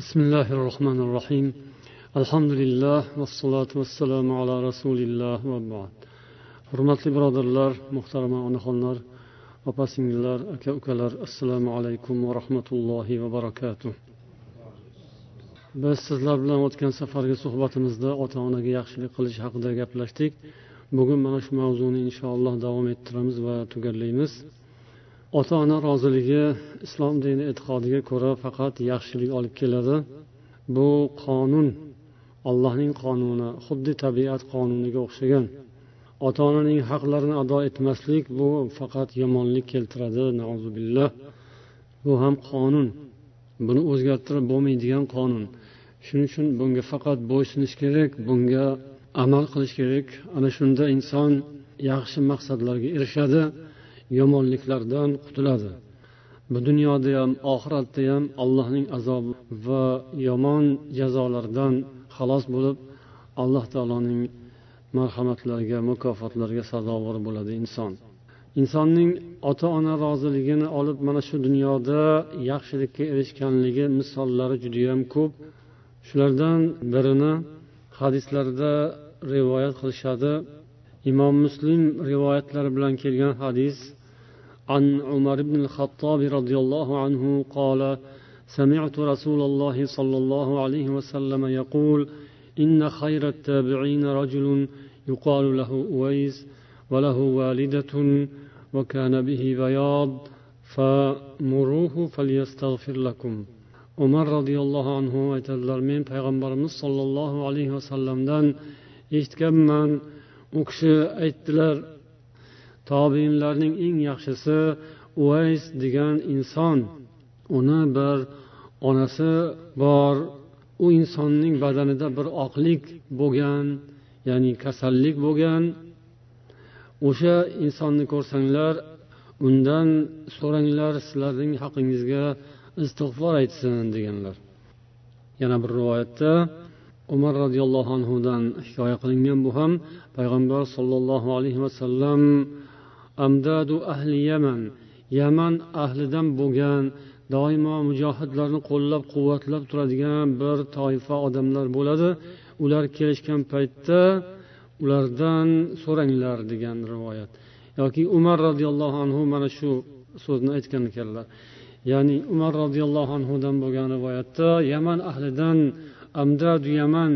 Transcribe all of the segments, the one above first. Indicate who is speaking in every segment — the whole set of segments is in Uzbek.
Speaker 1: بسم الله الرحمن الرحيم الحمد لله والصلاة والسلام على رسول الله وبعد hurmatli birodarlar muhtarama onaxonlar opa singillar aka ukalar assalomu alaykum va rahmatullohi va barakatuh biz sizlar bilan o'tgan safargi suhbatimizda ota onaga yaxshilik qilish haqida gaplashdik bugun mana shu mavzuni inshaalloh davom ettiramiz va tugallaymiz Ota ona roziligi islom dini e'tiqodiga ko'ra faqat yaxshilik olib keladi. Bu qonun allohning qonuni xuddi tabiat qonuniga o'xshagan. Ota onaning haqlarini ado etmaslik bu faqat yomonlik keltiradi billah bu ham qonun. Buni o'zgartirib bo'lmaydigan qonun. Shuning uchun bunga faqat bo'ysunish kerak bunga amal qilish kerak. Ana shunda inson yaxshi maqsadlarga erishadi. Yomonliklardan qutuladi. Bu dunyoda ham oxiratda ham allohning azobi va yomon jazolaridan xalos bo'lib alloh taoloning marhamatlariga mukofotlariga sazovor bo'ladi inson. Insonning ota ona roziligini olib mana shu dunyoda yaxshilikka erishganligi misollari judayam ko'p. Shulardan birini hadislarda rivoyat qilishadi. Imom muslim rivoyatlari bilan kelgan hadis عن عمر بن الخطاب رضي الله عنه قال سمعت رسول الله صلى الله عليه وسلم يقول إن خير التابعين رجل يقال له أويس وله والدة وكان به بياض فمروه فليستغفر لكم umar roziyallohu anhu aytadilar men payg'ambarimiz sollallohu alayhi vasallamdan eshitganman u kishi aytdilar tobiinlarning eng yaxshisi uvays degan inson. Uni bir onasi bor. U insonning badanida bir oqlik bo'lgan ya'ni kasallik bo'lgan. O'sha insonni ko'rsanglar undan so'ranglar sizlarning haqingizga istig'for aytsin deganlar. Yana bir rivoyatda umar roziyallohu anhudan hikoya qilingan bu ham payg'ambar sollallohu alayhi vasallam amdadu ahli yaman. Yaman ahlidan bo'lgan doimo mujohidlarni qo'llab quvvatlab turadigan bir toifa odamlar bo'ladi. Ular kelishgan paytda ulardan so'ranglar degan rivoyat. Yoki umar roziyallohu anhu mana shu so'zni aytgan ekanlar. Ya'ni umar roziyallohu anhudan bo'lgan rivoyatda yaman ahlidan amdadu yaman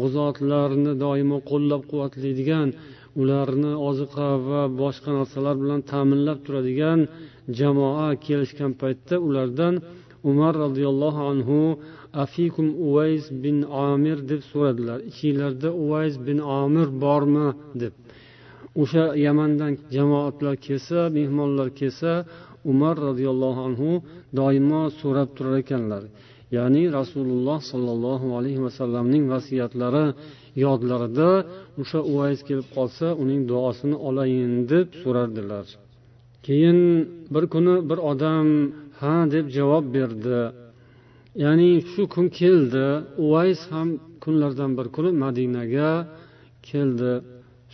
Speaker 1: g'uzotlarni doimo qo'llab quvvatlaydigan ularni oziqa va boshqa narsalar bilan ta'minlab turadigan jamoa kelishgan paytda ulardan umar roziyallohu anhu afikum uvays bin amir deb so'radilar. Ichinglarda uvays bin amir bormi? deb. O'sha yamandan jamoatlar kelsa mehmonlar kelsa umar roziyallohu anhu doimo so'rab turar ekanlar. Ya'ni rasululloh sollallohu alayhi vasallamning vasiyatlari yodlarida o'sha uvays kelib qolsa uning duosini olayin deb so'rardilar. Keyin bir kuni bir odam ha deb javob berdi. Ya'ni shu kun keldi. Uvays ham kunlardan bir kuni madinaga keldi.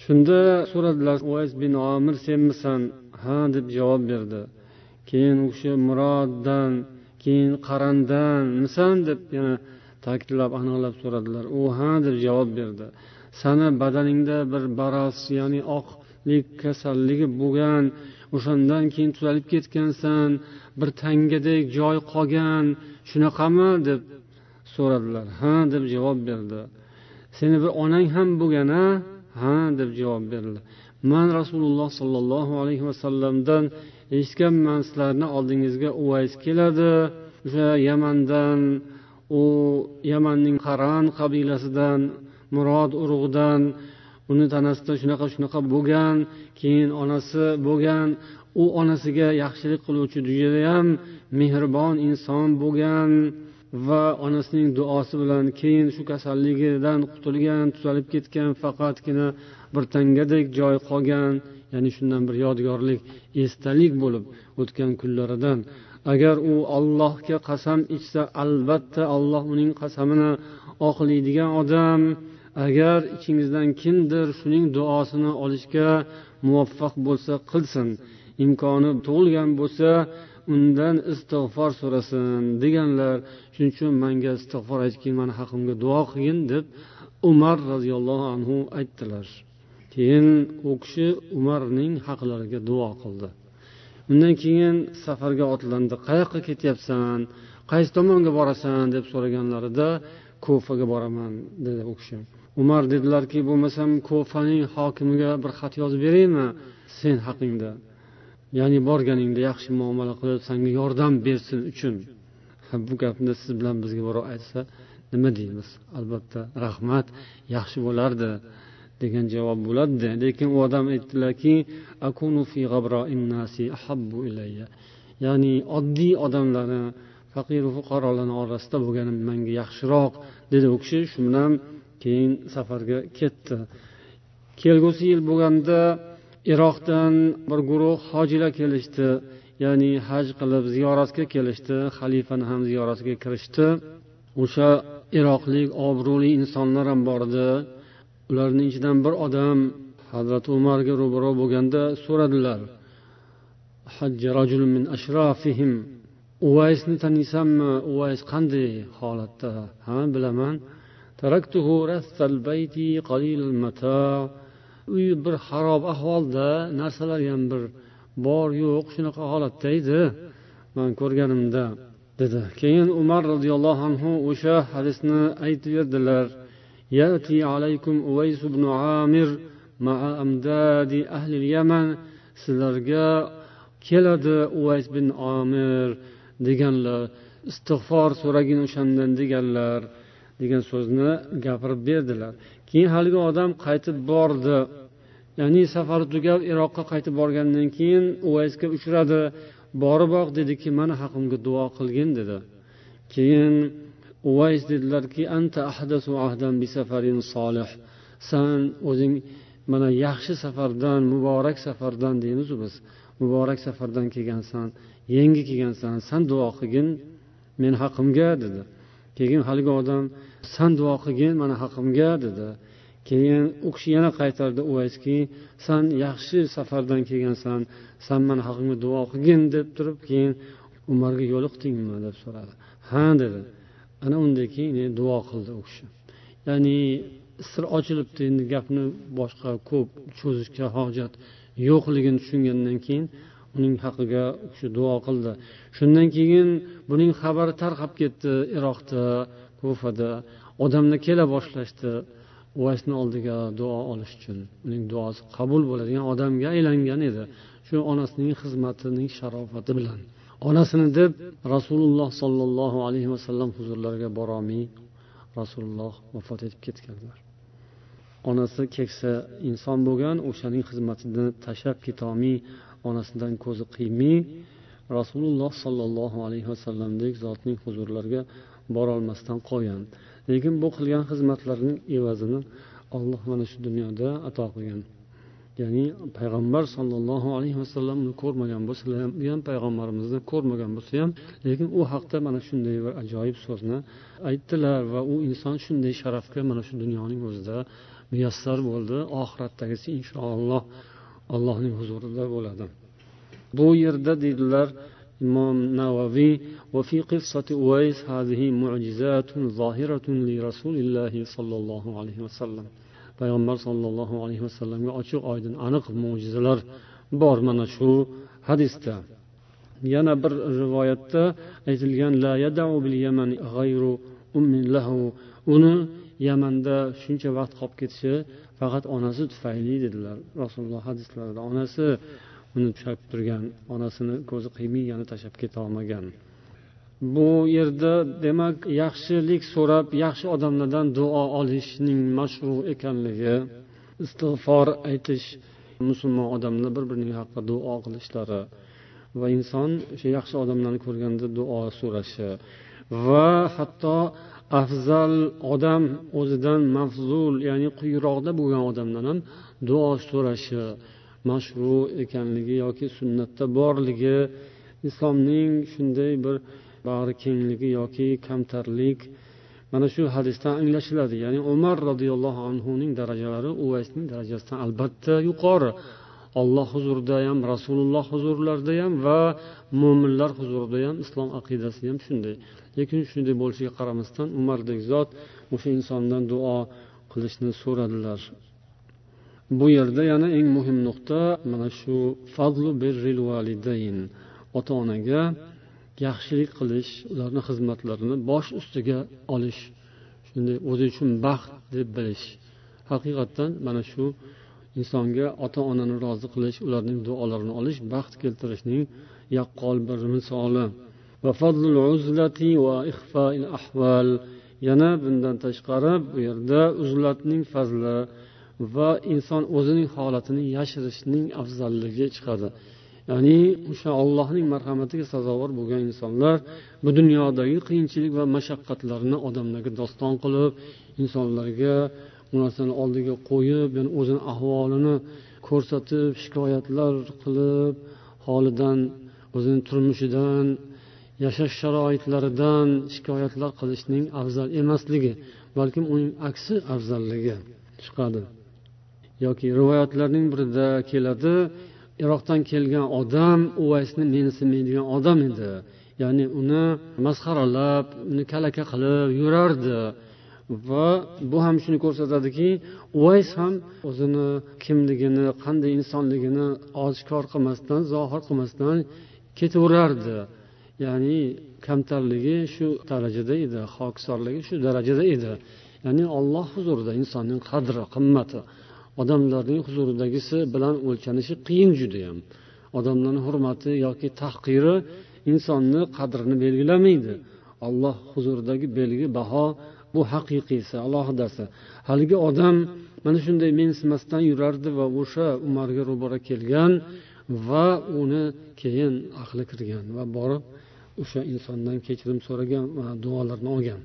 Speaker 1: Shunda so'radilar uvays bin omir senmisan? Ha deb javob berdi. Keyin u kishi muroddan keyin qarandanmisan deb yana ta'kidlab aniqlab so'radilar. U ha deb javob berdi. Sani badaningda bir baros ya'ni oqlik kasalligi bo'lgan o'shandan keyin tuzalib ketgansan bir tangadek joy qolgan shunaqami? deb so'radilar. Ha deb javob berdi. Seni bir onang ham bo'lgan a ha deb javob berdi. Man rasululloh sollallohu alayhi vasallamdan eshitganman sizlarni oldingizga uvays keladi. O'sha yamandan u yamanning qaran qabilasidan murod urug'idan uni tanasida shunaqa shunaqa bo'lgan keyin onasi bo'lgan u onasiga yaxshilik qiluvchi judayam mehribon inson bo'lgan va onasining duosi bilan keyin shu kasalligidan qutulgan tuzalib ketgan faqatgina bir tangadek joy qolgan ya'ni shundan bir yodgorlik esdalik bo'lib o'tgan kunlaridan. Agar u ollohga qasam ichsa albatta alloh uning qasamini oqlaydigan odam. Agar ichingizdan kimdir shuning duosini olishga muvaffaq bo'lsa qilsin. Imkoni tug'ilgan bo'lsa undan istig'for so'rasin deganlar. Shuning uchun manga istig'for aytgin mani haqimga duo qilgin deb umar roziyallohu anhu aytdilar. Keyin u kishi umarning haqlariga duo qildi. Undan keyin safarga otlandi qayoqqa ketyapsan? Qaysi tomonga borasan? deb so'raganlarida ko'faga boraman dedi u kishi. Umar dedilarki bo'lmasam ko'faning hokimiga bir xat yozib beraymi? Sen haqingda. Ya'ni borganingda yaxshi muomala qilib sanga yordam bersin uchun. Bu gapni siz bilan bizga birov aytsa nima deymiz? Albatta rahmat yaxshi bo'lardi. Degan javob bo'ladida lekin u odam aytdilarki ya'ni oddiy odamlarni faqiru fuqarolarni orasida bo'lganim menga yaxshiroq dedi u kishi. Shu bilan keyin safarga ketdi. Kelgusi yil bo'lganda iroqdan bir guruh hojilar kelishdi. Ya'ni haj qilib ziyoratga kelishdi xalifani ham ziyoratiga kirishdi. O'sha iroqlik obro'li insonlar ham bor edi. Ularning ichidan bir odam hazrati umarga ro'baro bo'lganda so'radilar min ashrafihim. Uvaysni taniysanmi? Uvays qanday holatda? Ha bilaman. Uy bir harob ahvolda narsalar ham bir bor yo'q shunaqa holatda edi. Man ko'rganimda dedi. Keyin umar roziyallohu anhu o'sha hadisni aytib berdilar. يأتي عليكم أويس بن عامر مع أمداد أهل اليمن sizlarga keladi uvays bin omir deganlar istig'for so'ragin o'shandan deganlar degan so'zni gapirib berdilar keyin haligi odam qaytib bordi ya'ni safari tugab iroqqa qaytib borgandan keyin uvaysga uchradi boriboq dediki mani haqimga duo qilgin dedi keyin uvays dedilarki anta ahdasu ahdan bi safarin solih san o'zing mana yaxshi safardan muborak safardan deymizu biz. Muborak safardan kelgansan yangi kelgansan san duo qilgin meni haqimga dedi. Keyin haligi odam san duo qilgin mani haqimga dedi. Keyin u kishi yana qaytardi uvayski san yaxshi safardan kelgansan san mani haqimga duo qilgin deb turib keyin umarga yo'liqdingmi? deb so'radi. Ha dedi. Ana undan keyin duo qildi u kishi. Ya'ni sir ochilibdi endi gapni boshqa ko'p cho'zishga hojat yo'qligini tushungandan keyin uning haqiga u kishi duo qildi. Shundan keyin buning xabari tarqab ketdi iroqda kufada. Odamlar kela boshlashdi uvasni oldiga duo olish uchun. Uning duosi qabul bo'ladigan odamga aylangan edi. Shu onasining xizmatining sharofati bilan. Onasini deb rasululloh sollallohu alayhi vasallam huzurlariga borolmay rasululloh vafot etib ketganlar. Onasi keksa inson bo'lgan o'shaning xizmatini tashlab ketolmay onasidan ko'zi qiymay rasululloh sollallohu alayhi vasallamdek zotning huzurlariga borolmasdan qolgan. Lekin bu qilgan xizmatlarining evazini alloh mana shu dunyoda ato qilgan. ya'ni payg'ambar sollallohu alayhi vasallamni ko'rmagan bo'lsa ham u ham payg'ambarimizni ko'rmagan bo'lsa ham lekin u haqda mana shunday bir ajoyib so'zni aytdilar va u inson shunday sharafga mana shu dunyoning o'zida muyassar bo'ldi oxiratdagisi inshaalloh allohning huzurida bo'ladi bu yerda deydilar imom navaviy وفي قصة أويس هذه معجزات ظاهرة لرسول الله صلى الله عليه وسلم Payg'ambar sollallohu alayhi vasallamga ochiq oydin aniq mo'jizalar bor mana shu hadisda. Yana bir rivoyatda aytilgan uni yamanda shuncha vaqt qolib ketishi faqat onasi tufayli dedilar. Rasululloh hadislarida onasi uni ushlab turgan onasini ko'zi qiymay yana tashlab ketolmagan bu yerda demak yaxshilik so'rab yaxshi odamlardan duo olishning mashru ekanligi istig'for aytish musulmon odamlar bir birining haqqa duo qilishlari va inson o'sha yaxshi odamlarni ko'rganda duo so'rashi va hatto afzal odam o'zidan mafzul ya'ni quyiroqda bo'lgan odamdan ham duo so'rashi mashru ekanligi yoki sunnatda borligi islomning shunday bir bag'ri kengligi yoki kamtarlik mana shu hadisdan anglashiladi. Ya'ni umar roziyallohu anhuning darajalari uvaysning darajasidan albatta yuqori. Olloh huzurida ham rasululloh huzurlarida ham va mo'minlar huzurida ham islom aqidasi ham shunday. Lekin shunday bo'lishiga qaramasdan umardek zot o'sha insondan duo qilishni so'radilar. Bu yerda yana eng muhim nuqta mana shu fazlu birril validayn ota onaga yaxshilik qilish ularni xizmatlarini bosh ustiga olish shunday o'zi uchun baxt deb bilish. Haqiqatdan mana shu insonga ota onani rozi qilish ularning duolarini olish baxt keltirishning yaqqol bir misoli. Yana bundan tashqari bu yerda uzlatning fazli va inson o'zining holatini yashirishning afzalligi chiqadi. Ya'ni o'sha ollohning marhamatiga sazovor bo'lgan insonlar bu dunyodagi qiyinchilik va mashaqqatlarni odamlarga doston qilib insonlarga bu narsani oldiga qo'yib yani o'zini ahvolini ko'rsatib shikoyatlar qilib holidan o'zini turmushidan yashash sharoitlaridan shikoyatlar qilishning afzal emasligi balkim uning aksi afzalligi chiqadi. Yoki rivoyatlarning birida keladi iroqdan kelgan odam uvaysni mensimaydigan odam edi. Ya'ni uni masxaralab uni kalaka qilib yurardi. Va bu ham shuni ko'rsatadiki uvays ham o'zini kimligini qanday insonligini oshkor qilmasdan zohir qilmasdan ketaverardi ya'ni kamtarligi shu darajada edi hokisorligi shu darajada edi. Ya'ni olloh huzurida insonning qadri qimmati odamlarning huzuridagisi bilan o'lchanishi qiyin judayam odamlarni hurmati yoki tahqiri insonni qadrini belgilamaydi. Alloh huzuridagi belgi baho bu haqiqiysi alohidasi. Haligi odam mana shunday mensimasdan yurardi va o'sha umarga ro'bara kelgan va uni keyin aqli kirgan va borib o'sha insondan kechirim so'ragan va duolarni olgan.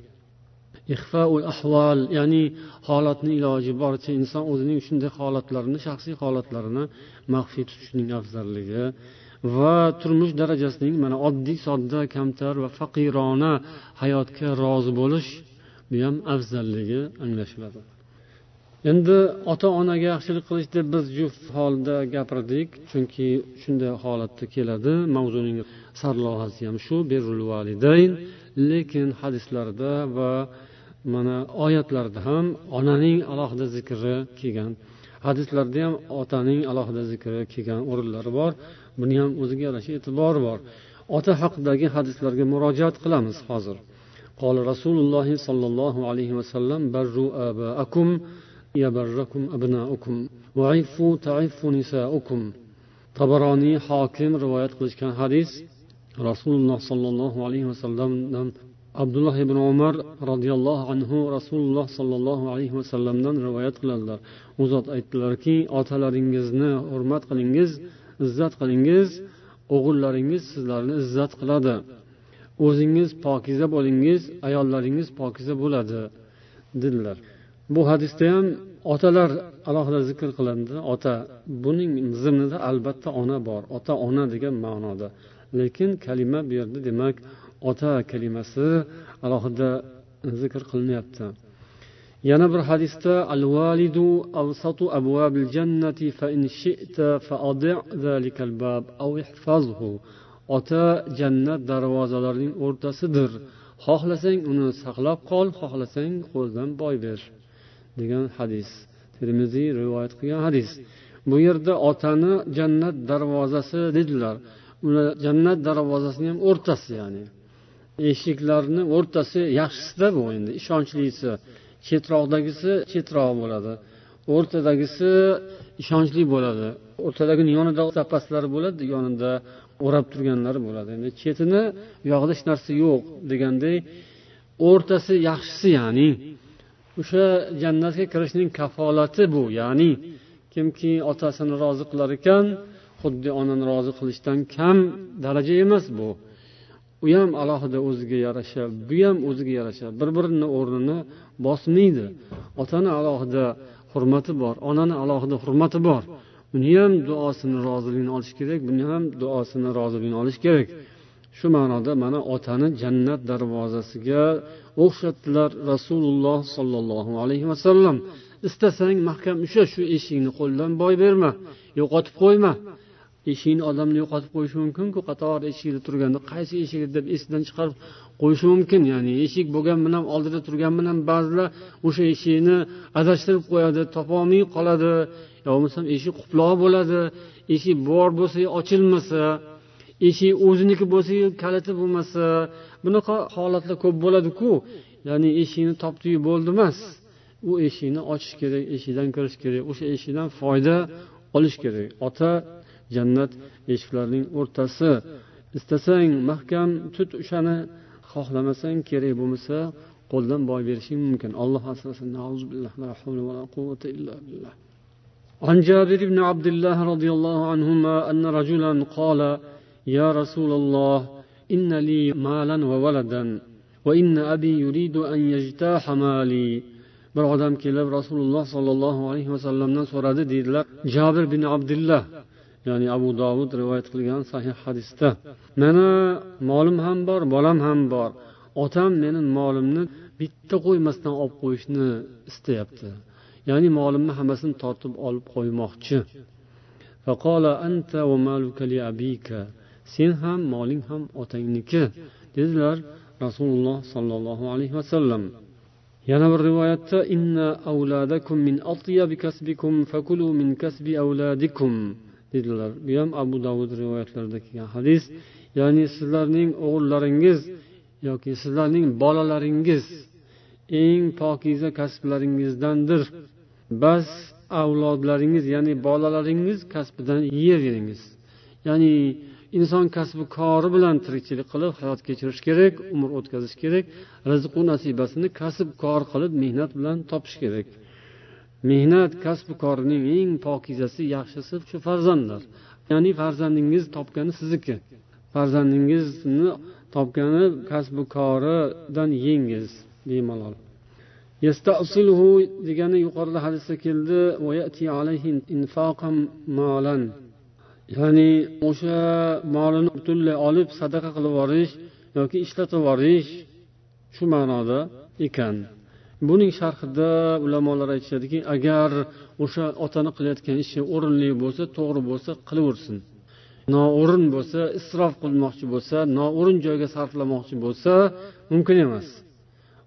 Speaker 1: Ixfaul ahvol ya'ni holatni iloji boricha inson o'zining shunday holatlarini shaxsiy holatlarini maxfiy tutishning afzalligi va turmush darajasining mana oddiy sodda kamtar va faqirona hayotga rozi bo'lish bu ham afzalligi anglashiladi. Endi ota onaga yaxshilik qilish deb biz juft holda gapirdik chunki shunday holatda keladi. Mavzuning sarlavhasi ham shu berul validayn. Lekin hadislarda va mana oyatlarda ham onaning alohida zikri kelgan hadislarda ham otaning alohida zikri kelgan o'rinlari bor buni ham o'ziga yarasha e'tibori bor ota haqidagi hadislarga murojaat qilamiz hozir قال رسول الله صلى الله عليه وسلم بروا آباءكم يبركم أبناؤكم وعفوا تعفوا نساؤكم tabaroniy hokim rivoyat qilishgan hadis rasululloh sollallohu alayhi vasallamdan abdulloh ibn umar roziyallohu anhu rasululloh sollallohu alayhi vasallamdan rivoyat qiladilar. U zot aytdilarki otalaringizni hurmat qilingiz izzat qilingiz o'g'illaringiz sizlarni izzat qiladi. O'zingiz pokiza bo'lingiz ayollaringiz pokiza bo'ladi dedilar. Bu hadisda ham otalar alohida zikr qilindi. Ota buning zimnida albatta ona bor ota ona degan ma'noda. Lekin kalima bu yerda demak ota kalimasi alohida zikr qilinyapti. Yana bir hadisda al validu avsatu abvabil jannati fa in shi'ta fa adi' zalikal bab aw ihfazhu. Ota jannat darvozalarining o'rtasidir. Xohlasang uni saqlab qol xohlasang qo'ldan boy ber degan hadis. Termiziy rivoyat qilgan hadis. Bu yerda otani jannat darvozasi dedilar. Uni jannat darvozasini ham o'rtasi ya'ni. Eshiklarni o'rtasi yaxshisida bu endi. Ishonchlisi chetroqdagisi chetroq bo'ladi. O'rtadagisi ishonchli bo'ladi. O'rtadagini yonida zapaslari bo'ladi yonida o'rab turganlari bo'ladi. Endi chetini bu yog'ida hech narsa yo'q deganday o'rtasi yaxshisi ya'ni o'sha jannatga kirishning kafolati bu ya'ni kimki otasini rozi qilar ekan xuddi onani rozi qilishdan kam daraja emas bu. U ham alohida o'ziga yarasha bu ham o'ziga yarasha. Bir birini o'rnini bosmaydi. Otani alohida hurmati bor onani alohida hurmati bor. Uni ham duosini roziligini olish kerak buni ham duosini roziligini olish kerak. Shu ma'noda mana otani jannat darvozasiga o'xshatdilar rasululloh sollallohu alayhi vasallam. Istasang mahkam usha shu eshikni qo'ldan boy berma yo'qotib qo'yma. Eshikni odamni yo'qotib qo'yishi mumkinku qator eshikda turganda qaysi eshik deb esidan chiqarib qo'yishi mumkin. Ya'ni eshik bo'lgan bilan oldida turgan bilan ba'zilar o'sha eshikni adashtirib qo'yadi topolmay qoladi. Yo bo'lmasam eshik quploq bo'ladi. Eshik bor bo'lsa ochilmasa eshik o'ziniki bo'lsa kaliti bo'lmasa bunaqa holatlar ko'p bo'ladiku. Ya'ni eshikni topdiyu bo'ldi emas. U eshikni ochish kerak eshikdan kirish kerak o'sha eshikdan foyda olish kerak. Ota jannat eshiklarining o'rtasi istasang mahkam tut o'shani xohlamasang kerak bo'lmasa qo'ldan boy berishing mumkin alloh asrasin عن جابر بن عبد الله رضي الله عنهما أن رجلا قال يا رسول الله إن لي مالا وولدا وإن أبي يريد أن يجتاح مالي bir odam kelib rasululloh sollallohu alayhi vasallamdan so'radi deydilar jabir bin abdullah ya'ni abu dovud rivoyat qilgan sahih hadisda. Mani molim ham bor bolam ham bor. Otam meni molimni bitta qo'ymasdan olib qo'yishni istayapti. Ya'ni molimni hammasini tortib olib qo'ymoqchi. Sen ham moling ham otangniki dedilar rasululloh sollallohu alayhi vasallam yana bir rivoyatda inna avladakum min atyabi kasbikum fakulu min kasbi avladikum. Dedilar. Bu ham abu davud rivoyatlarida kelgan hadis. Ya'ni sizlarning o'g'illaringiz yoki sizlarning bolalaringiz eng pokiza kasblaringizdandir. Bas avlodlaringiz ya'ni bolalaringiz kasbidan yeyaveringiz ya'ni inson kasbi kori bilan tirikchilik qilib hayot kechirish kerak umr o'tkazish kerak rizqu nasibasini kasb kor qilib mehnat bilan topish kerak. Mehnat kasbi korning eng pokizasi yaxshisi shu farzandlar. Ya'ni farzandingiz topgani sizniki. Farzandingizni topgani kasbi koridan yengiz bemalol. Degani yuqorida hadisda keldi ya'ni o'sha molini butunlay olib sadaqa qilib yuborish yoki ishlatib yuborish shu ma'noda ekan. Buning sharhida ulamolar aytishadiki agar o'sha otani qilayotgan ishi o'rinli bo'lsa to'g'ri bo'lsa qilaversin. Noo'rin bo'lsa isrof qilmoqchi bo'lsa noo'rin joyga sarflamoqchi bo'lsa mumkin emas.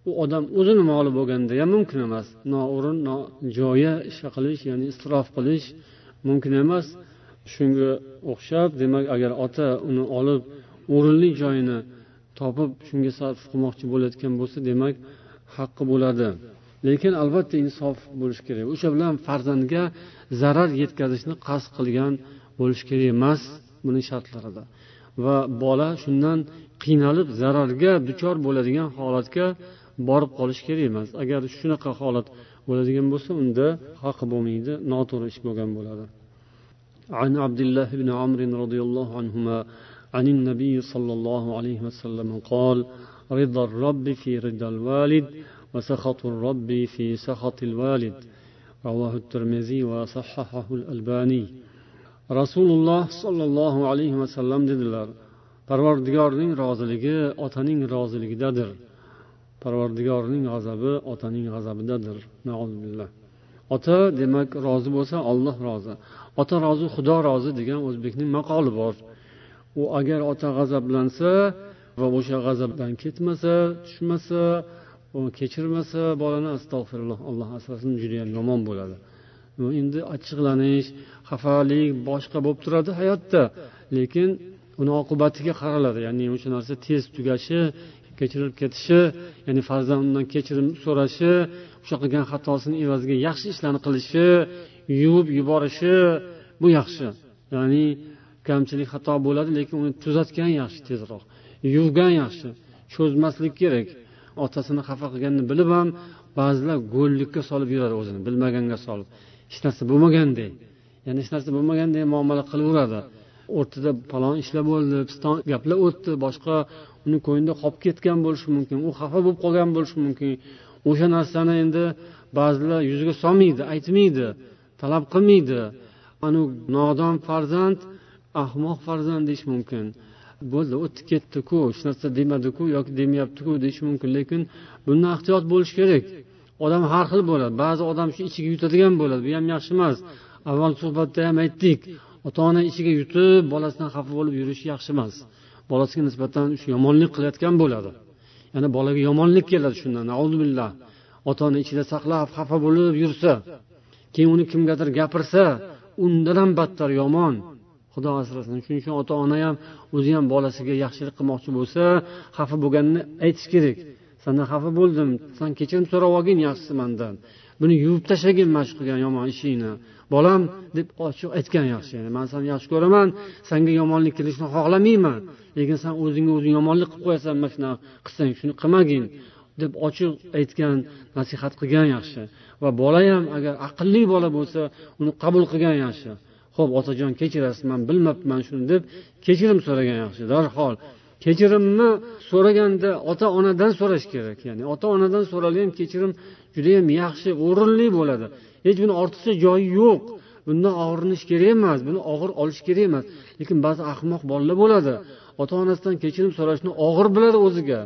Speaker 1: U odam o'zini moli bo'lganda ham mumkin emas. Noo'rin nojoya ish qilish ya'ni isrof qilish mumkin emas. Shunga o'xshab demak agar ota uni olib o'rinli joyini topib shunga sarf qilmoqchi bo'layotgan bo'lsa demak haqqi bo'ladi lekin albatta insof bo'lishi kerak o'sha bilan farzandga zarar yetkazishni qasd qilgan bo'lishi kerak emas buning shartlarida va bola shundan qiynalib zararga duchor bo'ladigan holatga borib qolishi kerak emas agar shunaqa holat bo'ladigan bo'lsa unda haqqi bo'lmaydi noto'g'ri ish bo'lgan bo'ladi عن عبد الله بن عمرو رضي الله عنهما عن النبي صلى الله عليه وسلم قال رضا الرب في رضا الوالد وسخط الرب في سخط الوالد رواه الترمذي وصححه الألباني رسول الله صلى الله عليه وسلم dedilar parvardigorning roziligi otaning roziligidadir parvardigorning g'azabi otaning g'azabidadir ota demak rozi bo'lsa olloh rozi ota rozi xudo rozi degan o'zbekning maqoli bor u agar ota g'azablansa va o'sha g'azabdan ketmasa tushmasa kechirmasa bolani astag'firulloh alloh asrasin judayam yomon bo'ladi. Endi achchiqlanish xafalik boshqa bo'lib turadi hayotda. Lekin uni oqibatiga qaraladi. Ya'ni o'sha narsa tez tugashi kechirilib ketishi ya'ni farzandidan kechirim so'rashi o'sha qilgan xatosini evaziga yaxshi ishlarni qilishi yuvib yuborishi bu yaxshi. Ya'ni kamchilik xato bo'ladi lekin uni tuzatgan yaxshi tezroq. Yuvgan yaxshi cho'zmaslik kerak. Otasini xafa qilganini bilib ham ba'zilar go'llikka solib yuradi o'zini bilmaganga solib. Hech narsa bo'lmaganday ya'ni hech narsa bo'lmaganday muomala qilaveradi o'rtada falon ishlar bo'ldi piston gaplar o'tdi boshqa uni ko'nglida qolib ketgan bo'lishi mumkin u xafa bo'lib qolgan bo'lishi mumkin. O'sha narsani endi ba'zilar yuziga solmaydi aytmaydi talab qilmaydi. Anavi nodon farzand ahmoq farzand deyish mumkin. Bo'ldi o'tib ketdiku hech narsa demadiku yoki demayaptiku deyish mumkin. Lekin bundan ehtiyot bo'lish kerak. Odam har xil bo'ladi. Ba'zi odam shu ichiga yutadigan bo'ladi. Bu ham yaxshi emas. Avval suhbatda ham aytdik ota ona ichiga yutib bolasidan xafa bo'lib yurish yaxshi emas. Bolasiga nisbatan shu yomonlik qilayotgan bo'ladi. Ya'ni bolaga yomonlik keladi shundan. Billah. Ota ona ichida saqlab xafa bo'lib yursa keyin uni kimgadir gapirsa undan ham battar yomon. Xudo asrasin shuning uchun ota ona ham o'zi ham bolasiga yaxshilik qilmoqchi bo'lsa xafa bo'lganini aytish kerak. Sandan xafa bo'ldim san kechirim so'rab olgin yaxshisi mandan. Buni yuvib tashlagin mana shu qilgan yomon ishingni. Bolam deb ochiq aytgan yaxshi yani man seni yaxshi ko'raman sanga yomonlik kelishini xohlamayman lekin san o'zingga o'zing yomonlik qilib qo'yasan mana shunaqa qilsang shuni qilmagin deb ochiq aytgan nasihat qilgan yaxshi. Va bola ham agar aqlli bola bo'lsa uni qabul qilgan yaxshi. Ho'p otajon kechirasiz man bilmabman shuni deb kechirim so'ragan yaxshi darhol. Kechirimni so'raganda ota onadan so'rash kerak ya'ni ota onadan so'ralgan kechirim judayam yaxshi o'rinli bo'ladi. Hech buni ortiqcha joyi yo'q. Bundan og'rinish kerak emas buni og'ir olish kerak emas. Lekin ba'zi ahmoq bolalar bo'ladi. Ota onasidan kechirim so'rashni og'ir biladi o'ziga.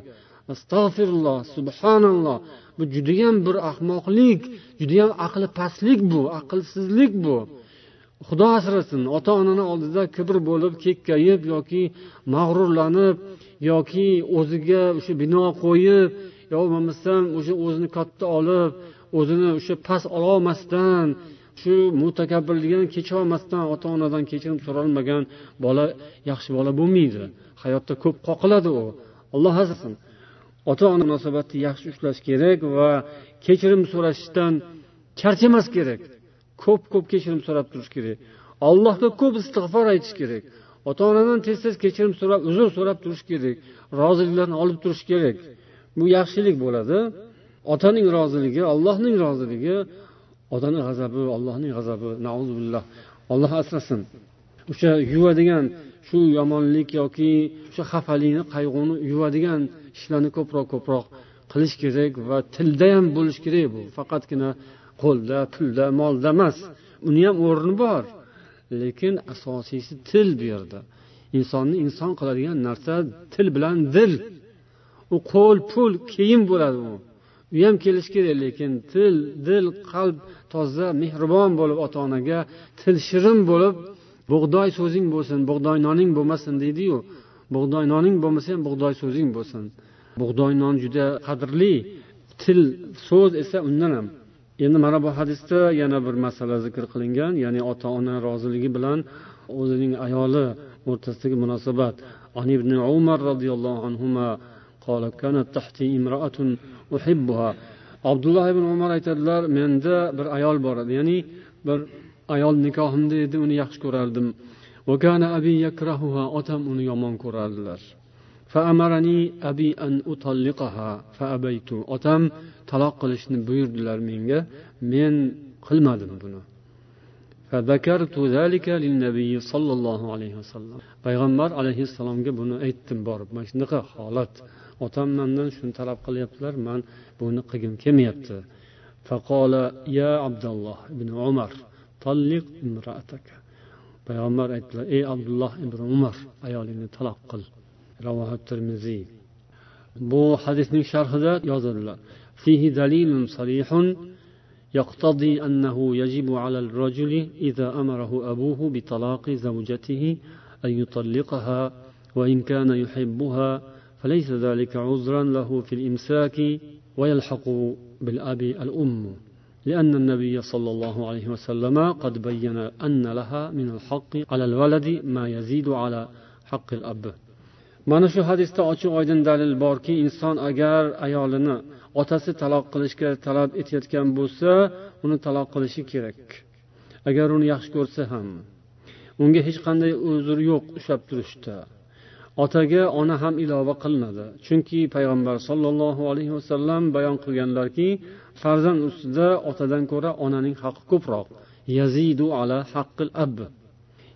Speaker 1: Astag'firulloh subhanalloh. Bu judayam bir ahmoqlik judayam aqli pastlik bu aqlsizlik bu. Xudo asrasin ota onani oldida kibr bo'lib kekkayib yoki mag'rurlanib yoki o'ziga o'sha bino qo'yib yo bo'lmasam o'sha o'zini katta olib o'zini o'sha past ololmasdan shu mutakabbirligini kecholmasdan ota onadan kechirim so'ralmagan bola yaxshi bola bo'lmaydi. Hayotda ko'p qoqiladi u. Alloh asrasin. Ota ona munosabatni yaxshi ushlash kerak va kechirim so'rashdan charchamas kerak. Ko'p ko'p kechirim so'rab turish kerak. Allohga ko'p istig'for aytish kerak. Ota onadan tez tez kechirim so'rab uzr so'rab turish kerak. Roziliklarini olib turish kerak. Bu yaxshilik bo'ladi. Otaning roziligi allohning roziligi. Otani g'azabi allohning g'azabi. Billah. Olloh asrasin. O'sha yuvadigan shu yomonlik yoki o'sha xafalikni qayg'uni yuvadigan ishlarni ko'proq ko'proq qilish kerak va tilda ham bo'lishi kerak bu. Faqatgina qo'lda pulda molda emas. Uni ham o'rni bor. Lekin asosiysi til bu yerda. Insonni inson qiladigan narsa til bilan dil. U qo'l pul keyin bo'ladi u. U ham kelishi kerak lekin til dil qalb toza mehribon bo'lib ota onaga til shirin bo'lib bug'doy so'zing bo'lsin bug'doy noning bo'lmasin deydiyu. Bug'doy noning bo'lmasa ham bug'doy so'zing bo'lsin. Bug'doy non juda qadrli. Til so'z esa undan ham endi mana bu hadisda yana bir masala zikr qilingan ya'ni ota ona roziligi bilan o'zining ayoli o'rtasidagi munosabat عن ابن عمر رضي الله عنهما قال كانت تحتي امرأة أحبها abdulloh ibn umar aytadilar menda bir ayol bor edi ya'ni bir ayol nikohimda edi uni yaxshi ko'rardim otam uni yomon ko'rardilar Otam taloq qilishni buyurdilar menga. Men qilmadim buni. payg'ambar alayhissalomga buni aytdim borib. Mana shunaqa holat. Otam mandan shuni talab qilyaptilar man buni qilgim kelmayapti. Faqola ya abdulloh ibn umar talliq imraataka. Payg'ambar aytdilar ey abdulloh ibn umar ayolingni taloq qil. Ravohi termiziy bu hadisning sharhida فيه دليل صريح يقتضي أنه يجب على الرجل إذا أمره أبوه بطلاق زوجته أن يطلقها وإن كان يحبها فليس ذلك عذرا له في الإمساك ويلحق بالأب الأم لأن النبي صلى الله عليه وسلم قد بين أن لها من الحق على الولد ما يزيد على حق الأب. Mana shu hadisda ochiq oydin dalil borki inson agar ayolini otasi taloq qilishga talab etayotgan bo'lsa uni taloq qilishi kerak. Agar uni yaxshi ko'rsa ham. Unga hech qanday uzr yo'q ushlab turishda. Otaga ona ham ilova qilinadi. Chunki payg'ambar sollallohu alayhi vasallam bayon qilganlarki farzand ustida otadan ko'ra onaning haqqi ko'proq. Yazidu ala haqqil ab.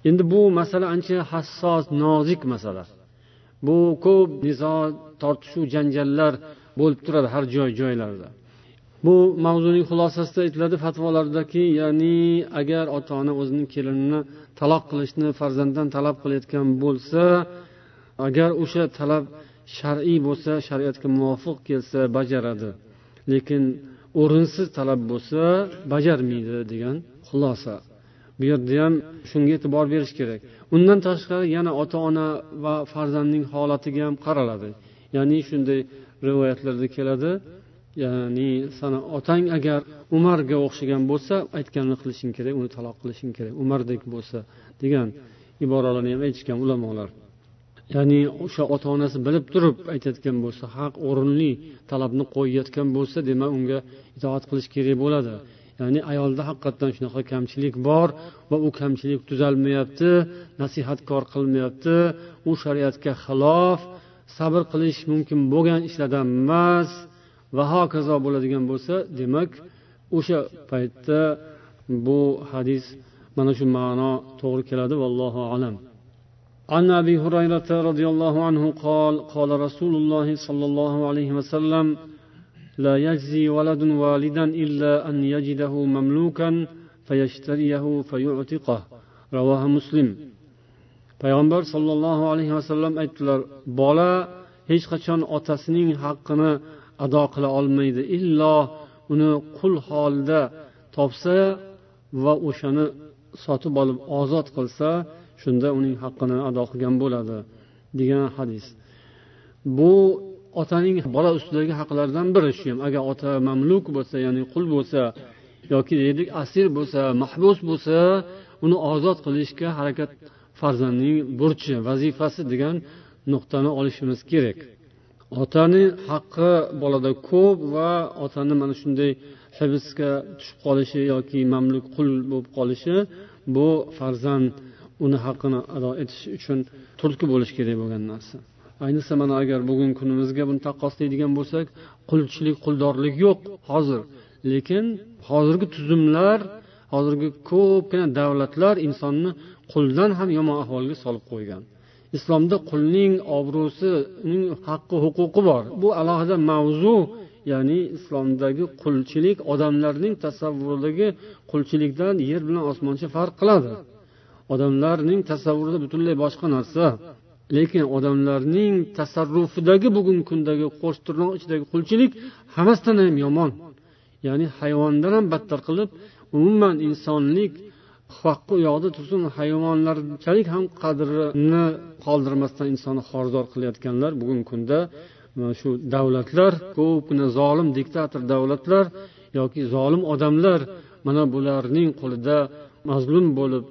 Speaker 1: Endi bu masala ancha hassos nozik masala. Bu ko'p nizo tortishuv janjallar bo'lib turadi har joy joylarda. Bu mavzuning xulosasida aytiladi fatvolardaki ya'ni agar ota ona o'zining kelinini taloq qilishni farzanddan talab qilayotgan bo'lsa agar o'sha talab shar'iy bo'lsa shariatga muvofiq kelsa bajaradi. Lekin o'rinsiz talab bo'lsa bajarmaydi degan xulosa. Bu yerda ham shunga e'tibor berish kerak. Undan tashqari yana ota ona va farzandning holatiga ham qaraladi. Ya'ni shunday rivoyatlarda keladi. Ya'ni sani otang agar umarga o'xshagan bo'lsa aytganini qilishing kerak uni taloq qilishing kerak. Umardek bo'lsa degan iboralarni ham aytishgan ulamolar. Ya'ni o'sha ota onasi bilib turib aytayotgan bo'lsa haq o'rinli talabni qo'yayotgan bo'lsa demak unga itoat qilish kerak bo'ladi. ya'ni ayolda haqiqatdan shunaqa kamchilik bor va u kamchilik tuzalmayapti nasihatkor qilmayapti u shariatga xilof sabr qilish mumkin bo'lgan ishlardan emas va hokazo bo'ladigan bo'lsa demak o'sha paytda bu hadis mana shu ma'no to'g'ri keladi vallohu alam عن ابي هريره رضي الله عنه قال قال رسول الله صلى الله عليه وسلم لا يجزي ولد والدا الا ان يجده مملوكا فيشتريه فيعتقه رواه مسلم payg'ambar sollallohu alayhi vasallam aytdilar bola hech qachon otasining haqqini ado qila olmaydi illo uni qul holida topsa va o'shani sotib olib ozod qilsa shunda uning haqqini ado qilgan bo'ladi degan hadis bu otaning bola ustidagi haqlaridan biri shu ham agar ota mamluk bo'lsa ya'ni qul bo'lsa yoki deylik asir bo'lsa mahbus bo'lsa uni ozod qilishga harakat farzandning burchi vazifasi degan nuqtani olishimiz kerak. Otani haqqi bolada ko'p va otani mana shunday hibsga tushib qolishi yoki mamluk qul bo'lib qolishi bu farzand uni haqqini ado etish uchun turtki bo'lishi kerak bo'lgan narsa. Ayniqsa mana agar bugungi kunimizga buni taqqoslaydigan bo'lsak qulchilik quldorlik yo'q hozir. Lekin hozirgi tuzumlar hozirgi ko'pgina davlatlar insonni quldan ham yomon ahvolga solib qo'ygan. Islomda qulning obro'sining haqqi huquqi bor. Bu alohida mavzu ya'ni islomdagi qulchilik odamlarning tasavvuridagi qulchilikdan yer bilan osmoncha farq qiladi. Odamlarning tasavvurida butunlay boshqa narsa lekin odamlarning tasarrufidagi bugungi kundagi qo'sh tirnoq ichidagi qulchilik hammasidan ham yomon. Ya'ni hayvondan ham battar qilib umuman insonlik haqqi u yoqda tursin hayvonlarchalik ham qadrini qoldirmasdan insonni xorzor qilayotganlar bugungi kunda e, shu davlatlar ko'pgina zolim diktator davlatlar yoki zolim odamlar mana bularning qo'lida mazlum bo'lib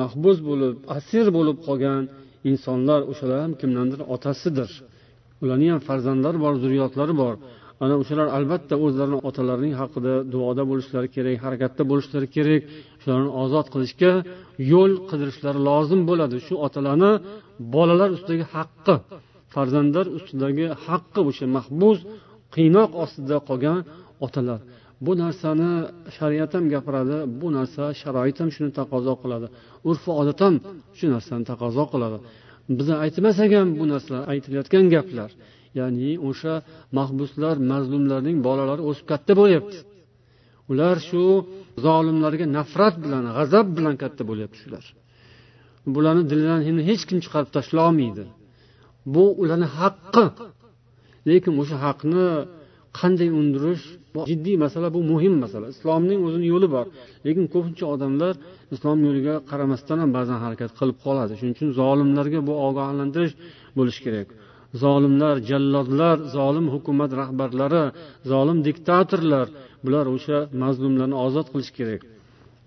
Speaker 1: mahbus bo'lib asir bo'lib qolgan insonlar o'shalar ham kimdandir otasidir. Ularni ham farzandlari bor zurriyotlari bor. Ana o'shalar albatta o'zlarini otalarining haqida duoda bo'lishlari kerak harakatda bo'lishlari kerak. Shularni ozod qilishga yo'l qidirishlari lozim bo'ladi. Shu otalarni bolalar ustidagi haqqi farzandlar ustidagi haqqi o'sha mahbus qiynoq ostida qolgan otalar. Bu narsani shariat ham gapiradi bu narsa sharoit ham shuni taqozo qiladi. Urf odat ham shu narsani taqozo qiladi. Biza aytmasak ham bu narsalar aytilayotgan gaplar. Ya'ni o'sha mahbuslar mazlumlarning bolalari o'sib katta bo'lyapti. Ular shu zolimlarga nafrat bilan g'azab bilan katta bo'lyapti shular. Bularni dilidan endi hech kim chiqarib tashlolmaydi. Bu ularni haqqi. Lekin o'sha haqni qanday undirish bu jiddiy masala bu muhim masala. Islomning o'zini yo'li bor. Lekin ko'pincha odamlar islom yo'liga qaramasdan ham ba'zan harakat qilib qoladi. Shuning uchun zolimlarga bu ogohlantirish bo'lishi kerak. Zolimlar jallodlar zolim hukumat rahbarlari zolim diktatorlar bular o'sha mazlumlarni ozod qilish kerak.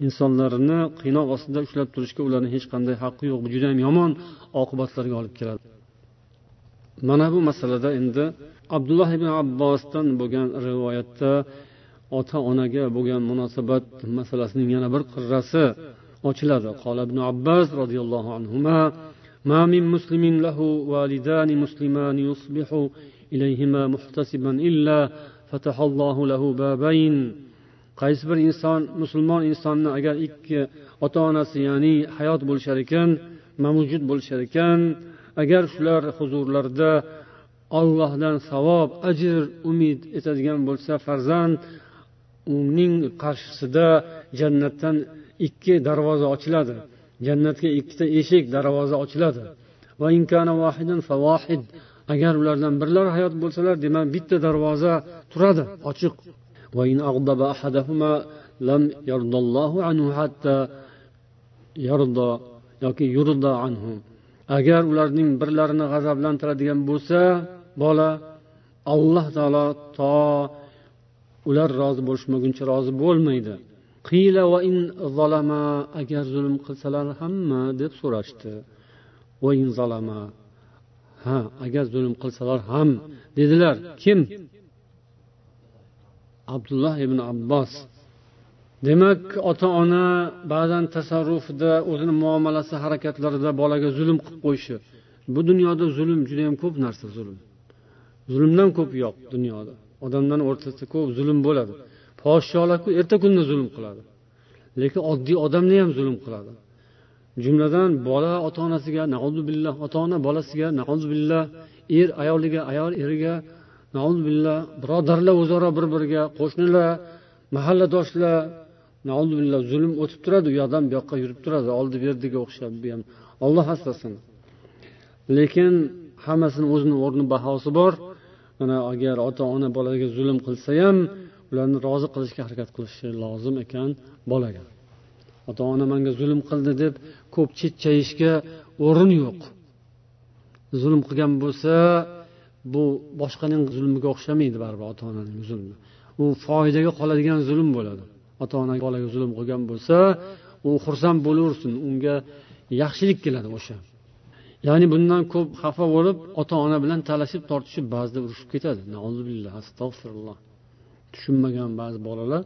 Speaker 1: Insonlarni qiynoq ostida ushlab turishga ularni hech qanday haqqi yo'q. Bu judayam yomon oqibatlarga olib keladi. mana bu masalada endi abdulloh ibn abbosdan bo'lgan rivoyatda ota onaga bo'lgan munosabat masalasining yana bir qirrasi ochiladi qola ibn abbos roziyallohu anhu ما من مسلم له والدان مسلمان يصبح إليهما محتسبا إلا فتح الله له بابين qaysi bir inson musulmon insonni agar ikki ota onasi ya'ni hayot bo'lishar ekan mavjud bo'lishar ekan agar shular huzurlarida ollohdan savob ajr umid etadigan bo'lsa farzand uning qarshisida jannatdan ikki darvoza ochiladi. Jannatga ikkita eshik darvoza ochiladi. Agar ulardan birlari hayot bo'lsalar demak bitta darvoza turadi ochiq. Yoki yurda anhu. Agar ularning birlarini g'azablantiradigan bo'lsa bola alloh taolo to ular rozi bo'lishmaguncha rozi bo'lmaydi. Qiyla va in zalama agar zulm qilsalar hamma deb so'rashdi. Va in zalama ha agar zulm qilsalar ham dedilar. Kim? Abdulloh ibn abbos demak ota ona ba'zan tasarrufida o'zini muomalasi harakatlarida bolaga zulm qilib qo'yishi. Bu dunyoda zulm judayam ko'p narsa zulm. Zulmdan ko'p yo'q dunyoda. Odamlarni o'rtasida ko'p zulm bo'ladi. Podsholarku erta kunda zulm qiladi. Lekin oddiy odamni ham zulm qiladi. Jumladan bola ota onasiga billah ota ona bolasiga billah er ayoliga ayol eriga billah birodarlar o'zaro bir biriga qo'shnilar mahalladoshlar billah zulm o'tib turadi u yoqdan bu yoqqa yurib turadi oldi berdiga o'xshab bu ham. Olloh asrasin. Lekin hammasini o'zini o'rni bahosi bor. Mana agar ota ona bolaga zulm qilsa ham ularni rozi qilishga harakat qilishi lozim ekan bolaga. Ota ona manga zulm qildi deb ko'p chekkayishga o'rin yo'q. Zulm qilgan bo'lsa bu boshqaning zulmiga o'xshamaydi baribir ota onaning zulmi. U foydaga qoladigan zulm bo'ladi. Ota ona bolaga zulm qilgan bo'lsa u xursand bo'laversin unga yaxshilik keladi o'sha. Ya'ni bundan ko'p xafa bo'lib ota ona bilan talashib tortishib ba'zida urushib ketadi. Astag'firulloh. Tushunmagan ba'zi bolalar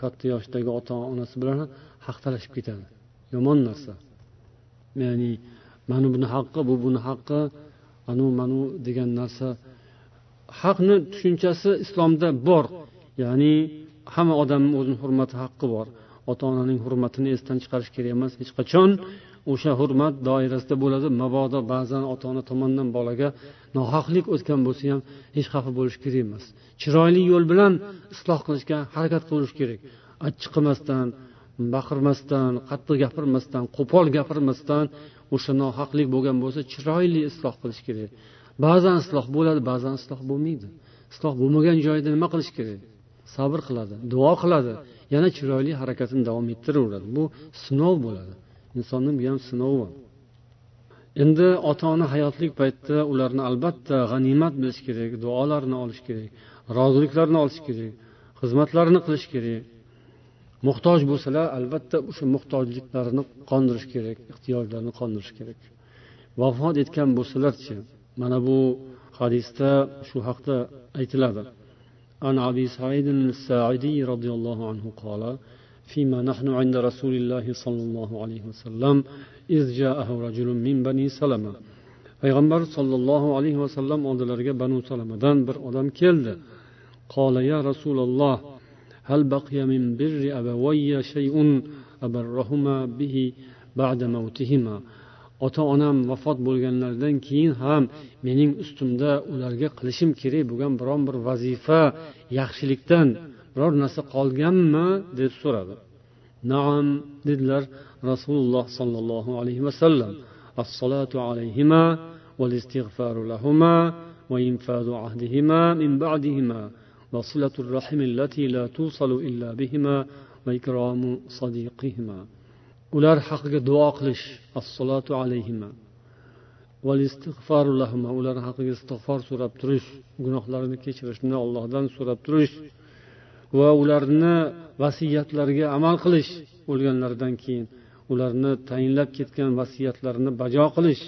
Speaker 1: katta yoshdagi ota onasi bilan haq talashib ketadi. Yomon narsa. Ya'ni mana buni haqqi bu buni haqqi anu manu degan narsa. Haqni tushunchasi islomda bor. Ya'ni hamma odamni o'zini hurmati haqqi bor. Ota onaning hurmatini esdan chiqarish kerak emas hech qachon. O'sha hurmat doirasida bo'ladi. Mabodo ba'zan ota ona tomonidan bolaga nohaqlik o'tgan bo'lsa ham hech xafa bo'lish kerak emas. Chiroyli yo'l bilan isloh qilishga harakat qilish kerak. Achchiq qilmasdan baqirmasdan qattiq gapirmasdan qo'pol gapirmasdan o'sha nohaqlik bo'lgan bo'lsa chiroyli isloh qilish kerak. Ba'zan isloh bo'ladi ba'zan isloh bo'lmaydi. Isloh bo'lmagan joyda nima qilish kerak? Sabr qiladi duo qiladi. Yana chiroyli harakatini davom ettiraveradi. Bu sinov bo'ladi. Insonni bu ham sinovi endi ota ona hayotlik paytida ularni albatta g'animat bilish kerak duolarini olish kerak roziliklarini olish kerak xizmatlarini qilish kerak. Muhtoj bo'lsalar albatta o'sha muhtojliklarini qondirish kerak ehtiyojlarini qondirish kerak. Vafot etgan bo'lsalarchi mana bu hadisda shu haqda aytiladi. عن أبي سعيد الساعدي رضي الله عنه قال فيما نحن عند رسول الله صلى الله عليه وسلم إذ جاءه رجل من بني سلمة payg'ambar sollallohu alayhi vasallam oldilariga banu salamadan bir odam keldi قال يا رسول الله هل بقي من بر أبوي شيء أبرهما به بعد موتهما ota onam vafot bo'lganlaridan keyin ham mening ustimda ularga qilishim kerak bo'lgan biron bir vazifa yaxshilikdan biror narsa qolganmi deb so'radi naam dedilar rasululloh sollallohu alayhi vasallam assolatu alayhima والاستغفار لهما وإنفاذ عهدهما من بعدهما وصلة الرحم التي لا توصل إلا بهما وإكرام صديقهما ular haqiga duo qilish assalotu alayhima. Ular haqiga istig'for so'rab turish gunohlarini kechirishni allohdan so'rab turish va ularni vasiyatlariga amal qilish o'lganlaridan keyin ularni tayinlab ketgan vasiyatlarini bajo qilish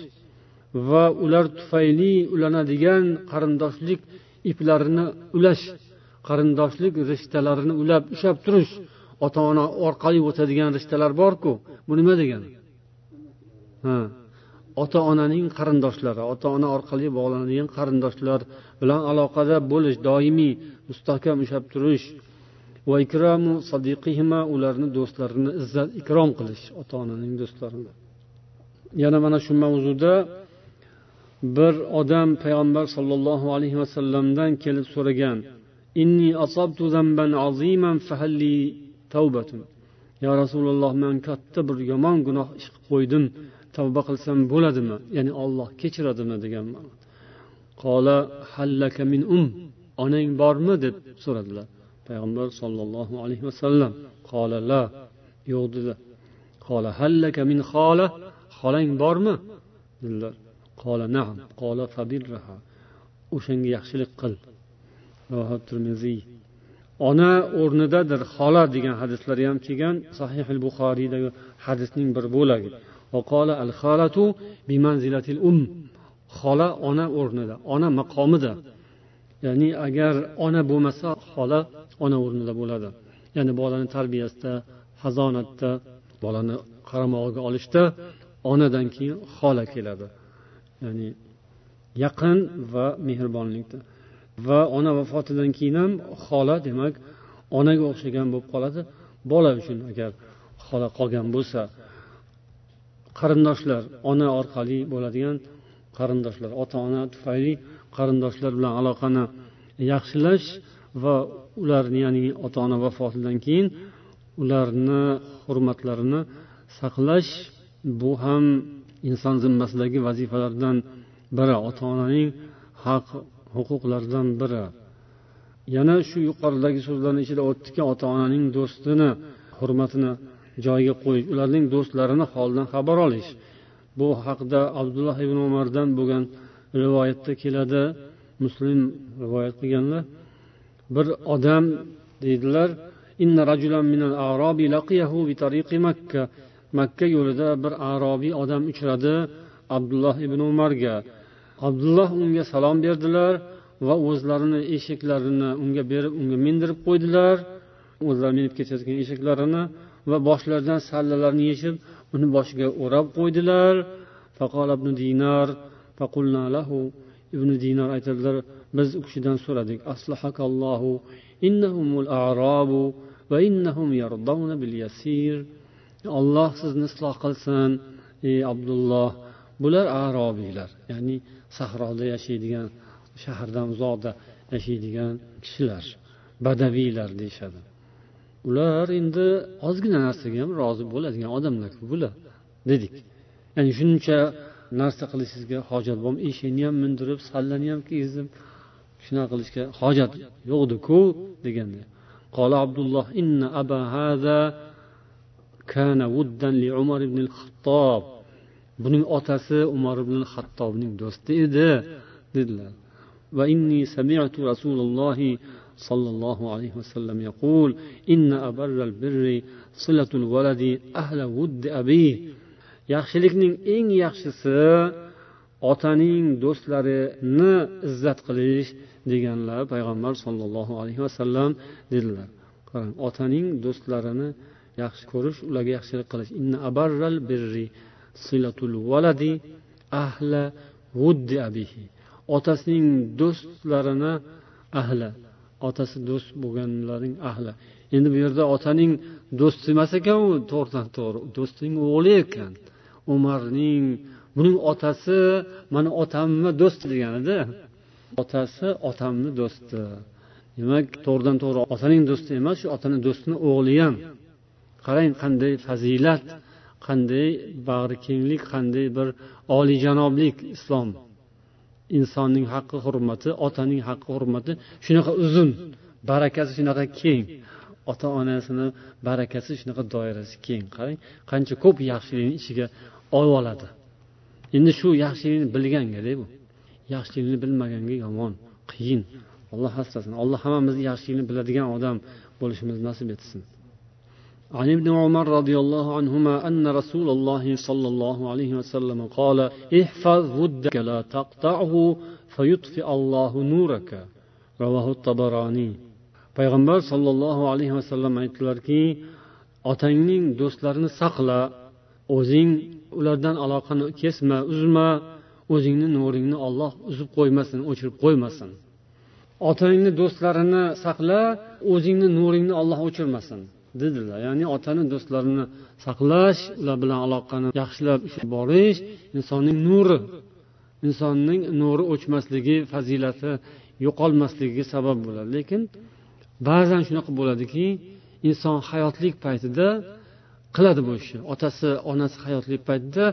Speaker 1: va ular tufayli ulanadigan qarindoshlik iplarini ulash qarindoshlik rishtalarini ulab ushlab turish ota ona orqali o'tadigan rishtalar borku. Bu nima degani ha. Ota onaning qarindoshlari ota ona orqali bog'lanadigan qarindoshlar bilan aloqada bo'lish doimiy mustahkam ushlab turish va ikromu sadiqihima ularni do'stlarini izzat ikrom qilish ota onaning do'stlarini. Yana mana shu mavzuda bir odam payg'ambar sollallohu alayhi vasallamdan kelib so'ragan inni asabtu zamban aziman yo rasululloh man katta bir yomon gunoh ish qilib qo'ydim. Tavba qilsam bo'ladimi? Ya'ni olloh kechiradimi degan qola hallaka min um onang bormi? deb so'radilar. Payg'ambar sollallohu alayhi vasallam qola la yo'q dedilar qola hallaka min xola xolang bormi? dedilar. Qola naam qola fabirraha o'shanga yaxshilik qil termiziy ona o'rnidadir xola degan hadislar ham kelgan sahih al buxoriydagi hadisning bir bo'lagi. Um. Xola ona o'rnida ona maqomida. Ya'ni agar ona bo'lmasa xola ona o'rnida bo'ladi. Ya'ni bolani tarbiyasida hazonatda bolani qaramog'iga olishda onadan keyin xola keladi. Ya'ni yaqin va mehribonlikda. Va ona vafotidan keyin ham xola demak onaga o'xshagan bo'lib qoladi. Bola uchun agar xola qolgan bo'lsa qarindoshlar ona orqali bo'ladigan qarindoshlar ota ona tufayli qarindoshlar bilan aloqani yaxshilash va ularni ya'ni ota ona vafotidan keyin ularni hurmatlarini saqlash bu ham inson zimmasidagi vazifalardan biri. Ota onaning haq huquqlardan biri. Yana shu yuqoridagi so'zlarni ichida o'tdiki ota onaning do'stini hurmatini joyiga qo'yish ularning do'stlarini holidan xabar olish. Bu haqda abdulloh ibn umardan bo'lgan rivoyatda keladi. Muslim rivoyat qilganlar bir odam deydilar makka yo'lida bir arobiy odam uchradi abdulloh ibn umarga. Abdulloh unga salom berdilar va o'zlarini eshaklarini unga berib unga mindirib qo'ydilar. O'zlari minib ketayotgan eshaklarini va boshlaridan sallalarni yechib uni boshiga o'rab qo'ydilar. Ibn dinar lahu. Ibn dinar aytadilar biz u kishidan so'radik aslahakallohu innahumul a'robu va innahum yardawna bil yasir. Alloh sizni isloh qilsin ey abdulloh. Bular arobiylar ya'ni sahroda yashaydigan shahardan uzoqda yashaydigan kishilar badaviylar deyishadi. Ular endi ozgina narsaga ham rozi bo'ladigan odamlarku bular dedik. Ya'ni shuncha narsa qilishingizga hojat bormi eshakni ham mindirib sallani ham kiygizib shunaqa qilishga hojat yo'qdiku deganda. Qola abdulloh inna aba hada kana wuddan li umar ibn al-xattob buning otasi umar ibn hattobning do'sti edi dedilar. Va inni sami'tu rasululloh sollallohu alayhi vasallam yaqul inna abarral birri silatul valadi ahla wuddi abi. Yaxshilikning eng yaxshisi otaning do'stlarini izzat qilish deganlar payg'ambar sollallohu alayhi vasallam dedilar. Qarang otaning do'stlarini yaxshi ko'rish ularga yaxshilik qilish. Inna abarral birri silatul valadi ahla vuddi abihi. Otasining do'stlarini ahli otasi do'st bo'lganlarning ahli endi bu yerda otaning do'sti emas ekan u to'g'ridan to'g'ri. Do'stning o'g'li ekan. Umarning buning otasi mani otamni do'sti deganida. Otasi otamni do'sti. Demak to'g'ridan to'g'ri otaning do'sti emas shu otani do'stini o'g'li ham. Qarang qanday fazilat. Qanday bag'rikenglik qanday bir oliyjanoblik islom. Insonning haqqi hurmati otaning haqqi hurmati shunaqa uzun barakasi shunaqa keng. Ota onasini barakasi shunaqa doirasi keng. Qarang qancha ko'p yaxshilikni ichiga olib oladi. Endi shu yaxshilikni bilgangada bu. Yaxshilikni bilmaganga yomon qiyin. Alloh asrasin alloh hammamizni yaxshilikni biladigan odam bo'lishimizni nasib etsin. عن ابن عمر رضي الله عنهما أن رسول الله صلى الله عليه وسلم قال احفظ ودك لا تقطعه فيطفئ الله نورك رواه الطبراني payg'ambar sollallohu alayhi vasallam aytdilarki otangning do'stlarini saqla o'zing ulardan aloqani kesma uzma o'zingni nuringni olloh uzib qo'ymasin o'chirib qo'ymasin otangni do'stlarini saqla o'zingni nuringni olloh o'chirmasin Dedilar. Ya'ni otani do'stlarini saqlash ular bilan aloqani yaxshilab borish insonning nuri. Insonning nuri o'chmasligi fazilati yo'qolmasligiga sabab bo'ladi. Lekin ba'zan shunaqa bo'ladiki inson hayotlik paytida qiladi bu ishni. Otasi onasi hayotlik paytida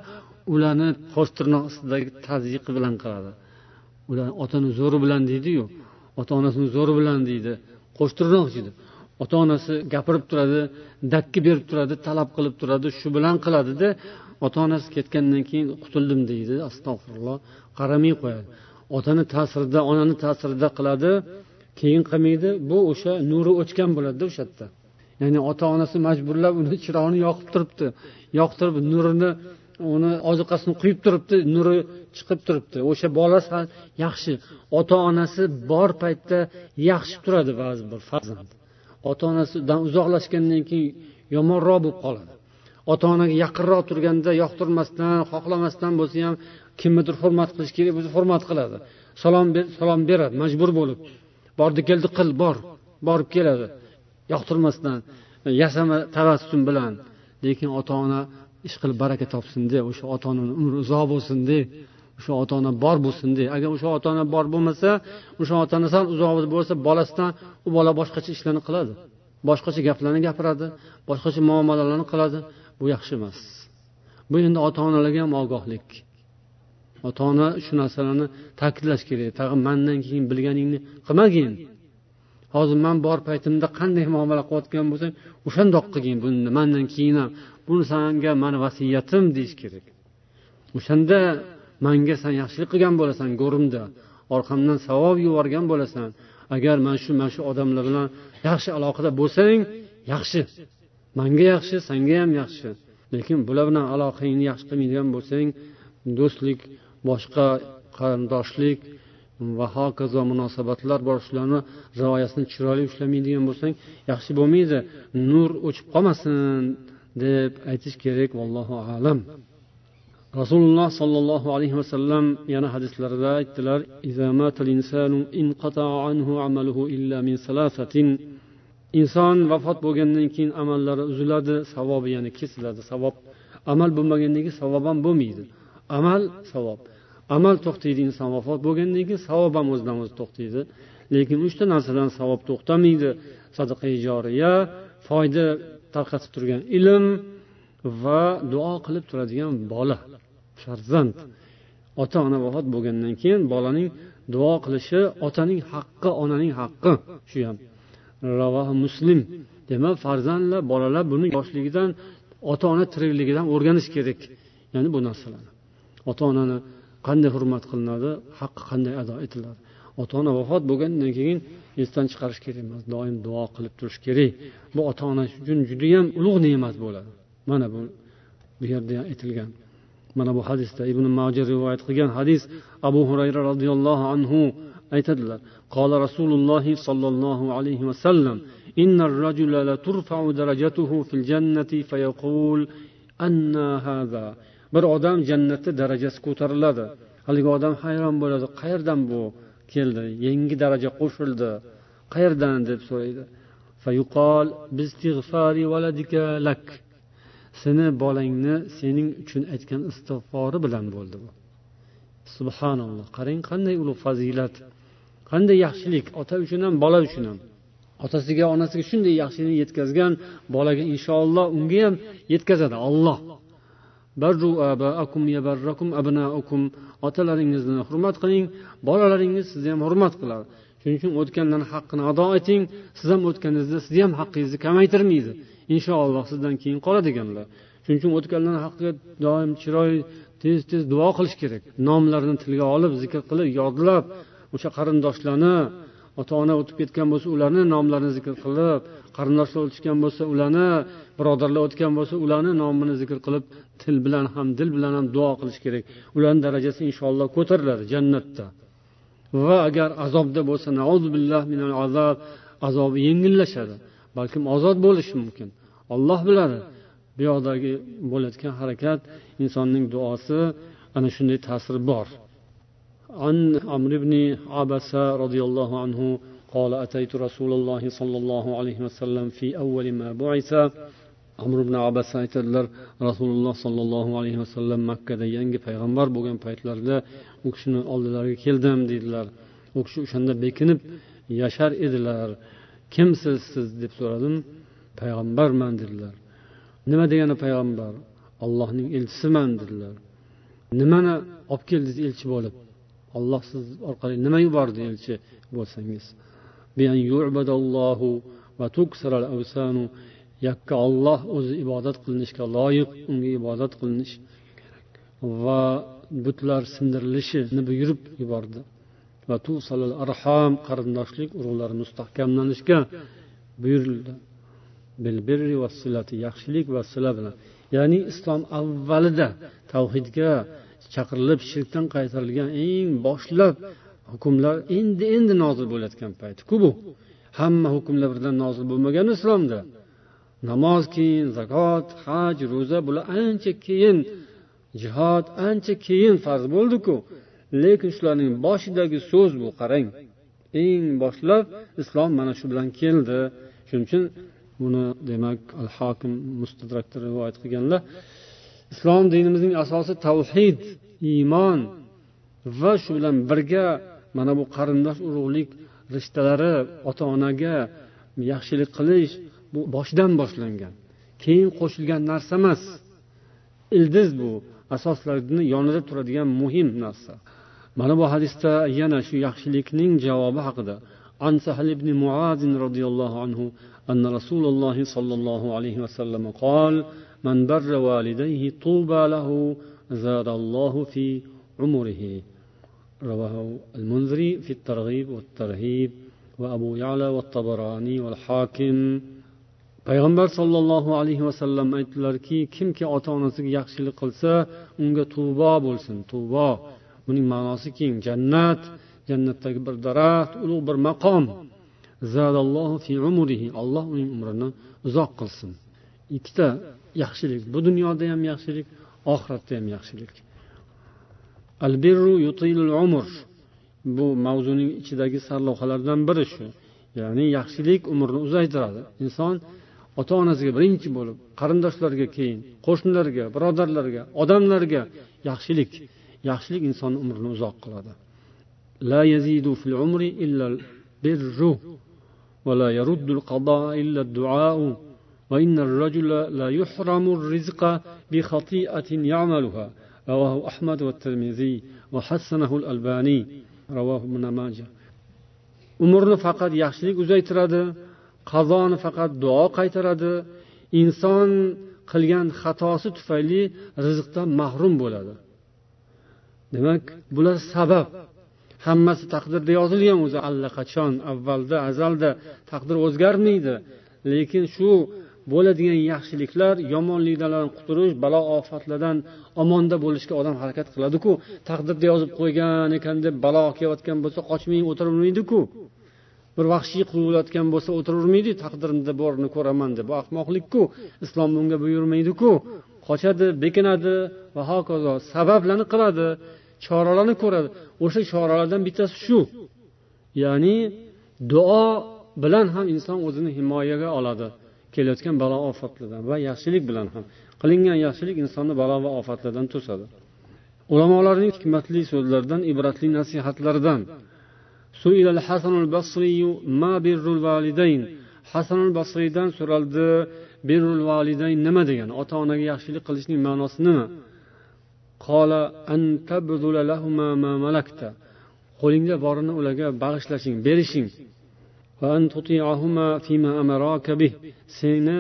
Speaker 1: ularni qosh tirnoq ostidagi tazyiqi bilan qiladi. Ular otani zo'ri bilan deydiyu ota onasini zo'ri bilan deydi qo'sh tirnoq deydi ota onasi gapirib turadi dakki berib turadi talab qilib turadi shu bilan qiladida ota onasi ketgandan keyin qutuldim deydi astag'firulloh qaramay qo'yadi. Otani ta'sirida onani ta'sirida qiladi keyin qilmaydi bu o'sha nuri o'chgan bo'ladida o'sha yerda. Ya'ni ota onasi majburlab uni chirog'ini yoqib turibdi yoqtirib nurini uni ozuqasini quyib turibdi nuri chiqib turibdi. O'sha bola yaxshi ota onasi bor paytda yaxshi turadi ba'zi bir farzand. Ota onasidan uzoqlashgandan keyin yomonroq bo'lib qoladi. Ota onaga yaqinroq turganda yoqtirmasdan xohlamasdan bo'lsa ham kimnidir hurmat qilish kerak bo'lsa hurmat qiladi. Salom ber salom beradi majbur bo'lib. Bordi keldi qil bor borib keladi. Yoqtirmasdan yasama tabassum bilan. Lekin ota ona ish qilib baraka topsin deb o'sha ota onani umri uzoq bo'lsin deb o'sha ota ona bor bo'lsin de. Agar o'sha ota ona bor bo'lmasa o'sha ota ona sal uzoq bo'lsa bolasidan u bola boshqacha ishlarni qiladi. Boshqacha gaplarni gapiradi boshqacha muomalalarni qiladi. Bu yaxshi emas. Bu endi ota onalarga ham ogohlik. Ota ona shu narsalarni ta'kidlash kerak. Tag'in mandan keyin bilganingni qilmagin hozir man bor paytimda qanday muomala qilayotgan bo'lsang o'shandoq qilgin buni mandan keyin ham. Buni sanga mani vasiyatim deyish kerak. O'shanda manga san yaxshilik qilgan bo'lasan go'rimda. Orqamdan savob yuborgan bo'lasan. Agar mana shu mana shu odamlar bilan yaxshi aloqada bo'lsang yaxshi. Manga yaxshi sanga ham yaxshi. Lekin bular bilan aloqangni yaxshi qilmaydigan bo'lsang do'stlik boshqa qarindoshlik va hokazo munosabatlar bor shularni rioyasini chiroyli ushlamaydigan bo'lsang yaxshi bo'lmaydi. Nur o'chib qolmasin deb aytish kerak vallohu alam. Rasululloh sollallohu alayhi vasallam yana hadislarida aytdilar inson vafot bo'lgandan keyin amallari uziladi savobi ya'ni kesiladi savob. Amal bo'lmagandan keyin savob ham bo'lmaydi. Amal savob. Amal to'xtaydi inson vafot bo'lgandan keyin savob ham o'zidan o'zi to'xtaydi. Lekin uchta narsadan savob to'xtamaydi. Sadaqa joriya foyda tarqatib turgan ilm va duo qilib turadigan bola. Farzand. Ota ona vafot bo'lgandan keyin bolaning duo qilishi otaning haqqi onaning haqqi. Shu ham. Ravohi muslim. Demak farzandlar bolalar buni yoshligidan ota ona tirikligidan o'rganish kerak. Ya'ni bu narsalarni ota onani qanday hurmat qilinadi haqqi qanday ado etiladi? Ota ona vafot bo'lgandan keyin esdan chiqarish kerak emas doim duo qilib turish kerak. Bu ota ona uchun judayam ulug' ne'mat bo'ladi. Mana bu bu yerda aytilgan mana bu hadisda ibn moja rivoyat qilgan hadis abu hurayra roziyallohu anhu aytadilar qola rasululloh sollallohu alayhi vasallam إن الرجل لترفع درجته في الجنة فيقول أن هذا bir odam jannatda darajasi ko'tariladi haligi odam hayron bo'ladi qayerdan bu keldi yangi daraja qo'shildi qayerdan deb so'raydi Seni bolangni sening uchun aytgan istig'fori bilan bo'ldi bu. Subhanalloh. Qarang qanday ulug' fazilat. Qanday yaxshilik. Ota uchun ham bola uchun ham. Otasiga onasiga shunday yaxshilik yetkazgan bolaga inshaalloh unga ham yetkazadi olloh otalaringizni hurmat qiling bolalaringiz sizni ham hurmat qiladi. Shuning uchun o'tganlarni haqqini ado eting. Siz ham o'tganingizda sizni ham haqqingizni kamaytirmaydi. Inshaalloh sizdan keyin qoladiganlar. Shuning uchun o'tganlarni haqqiga doim chiroyli tez tez duo qilish kerak. Nomlarini tilga olib zikr qilib yodlab o'sha qarindoshlarni ota ona o'tib ketgan bo'lsa ularni nomlarini zikr qilib qarindoshlar o'tishgan bo'lsa ularni birodarlar o'tgan bo'lsa ularni nomini zikr qilib til bilan ham dil bilan ham duo qilish kerak. Ularni darajasi inshaalloh ko'tariladi jannatda. Va agar azobda bo'lsa azob azobi yengillashadi. balkim ozod bo'lishi mumkin olloh biladi bu yoqdagi bo'layotgan harakat insonning duosi ana shunday ta'siri bor عن عمرو بن عبسة رضي الله عنه قال أتيت رسول الله صلى الله عليه وسلم في أول ما بعث amr ibn abbas aytadilar rasululloh sollallohu alayhi vasallam makkada yangi payg'ambar bo'lgan paytlarida u kishini oldilariga keldim deydilar u kishi o'shanda bekinib yashar edilar Kimsiz siz deb so'radim. Payg'ambarman dedilar. Nima degani payg'ambar? Ollohning elchisiman dedilar. Nimani olib keldingiz elchi bo'lib? Olloh siz orqali nima yubordi elchi bo'lsangiz? Yakka olloh o'zi ibodat qilinishga loyiq unga ibodat qilinish va butlar sindirilishini buyurib yubordi. Va arham qarindoshlik urug'lari mustahkamlanishga buyurildi. Yaxshilik va sila bilan ya'ni islom avvalida tavhidga chaqirilib shirkdan qaytarilgan eng boshlab hukmlar endi endi nozil bo'layotgan paytku bu? Hamma hukmlar birdan nozil bo'lmagan islomda. Namoz keyin zakot haj ro'za bular ancha keyin jihod ancha keyin farz bo'ldiku. Lekin shularning boshidagi so'z bu qarang. Eng boshlab islom mana shu bilan keldi. Shuning uchun buni demak al hokim mustadrakda rivoyat qilganlar islom dinimizning asosi tavhid iymon va shu bilan birga mana bu qarindosh urug'lik rishtalari ota onaga yaxshilik qilish bu boshidan boshlangan. Keyin qo'shilgan narsa emas. Ildiz bu asoslarni yonida turadigan muhim narsa. Mana bu hadisda yana shu yaxshilikning javobi haqida عن سهل بن معاذ رضي الله عنه أن رسول الله صلى الله عليه وسلم قال من بر والديه طوبى له زاد الله في عمره رواه المنذري في الترغيب والترهيب وأبو يعلى والطبراني والحاكم payg'ambar sollallohu alayhi vasallam aytdilarki kimki ota onasiga yaxshilik qilsa unga tubo bo'lsin tubo buning ma'nosi keng jannat. Jannatdagi bir daraxt ulug' bir maqom. Alloh uning umrini uzoq qilsin. Ikkita yaxshilik. Bu dunyoda ham yaxshilik oxiratda ham yaxshilik. Al birru yutilul umr. Bu mavzuning ichidagi sarlavhalardan biri shu. Ya'ni yaxshilik umrni uzaytiradi. Inson ota onasiga birinchi bo'lib qarindoshlarga keyin qo'shnilarga birodarlarga odamlarga yaxshilik yaxshilik insonni umrini uzoq qiladi la yazidu fil umri illa birru ولا يرد القضاء إلا الدعاء وإن الرجل لا يحرم الرزق بخطيئة يعملها رواه أحمد والترمذي وحسنه الألباني رواه ابن ماجه umrni faqat yaxshilik uzaytiradi qazoni faqat duo qaytaradi inson qilgan xatosi tufayli rizqdan mahrum bo'ladi Demak bular sabab. Hammasi taqdirda yozilgan o'zi. Allaqachon avvalda azalda taqdir o'zgarmaydi. Lekin shu bo'ladigan yaxshiliklar yomonliklardan qutulish balo ofatlardan omonda bo'lishga odam harakat qiladiku. Taqdirda yozib qo'ygan ekan deb balo kelayotgan bo'lsa qochmay o'tiravermaydiku bir vahshiy qilayotgan bo'lsa o'tiravermaydi taqdirimda borini ko'raman deb bu ahmoqlikku. Islom bunga buyurmaydiku. Qochadi bekinadi va hokazo sabablarni qiladi. Choralarni ko'radi. O'sha choralardan bittasi shu. Ya'ni duo bilan ham inson o'zini himoyaga oladi. Kelayotgan balo ofatlardan va yaxshilik bilan ham. Qilingan yaxshilik insonni balo va ofatlardan to'sadi. Ulamolarning hikmatli so'zlaridan ibratli nasihatlaridan. Hasanul basriydan so'raldi birrul validayn nima? degani ota onaga yaxshilik qilishning ma'nosi nima? Qo'lingda borini ularga bag'ishlashing berishing. Seni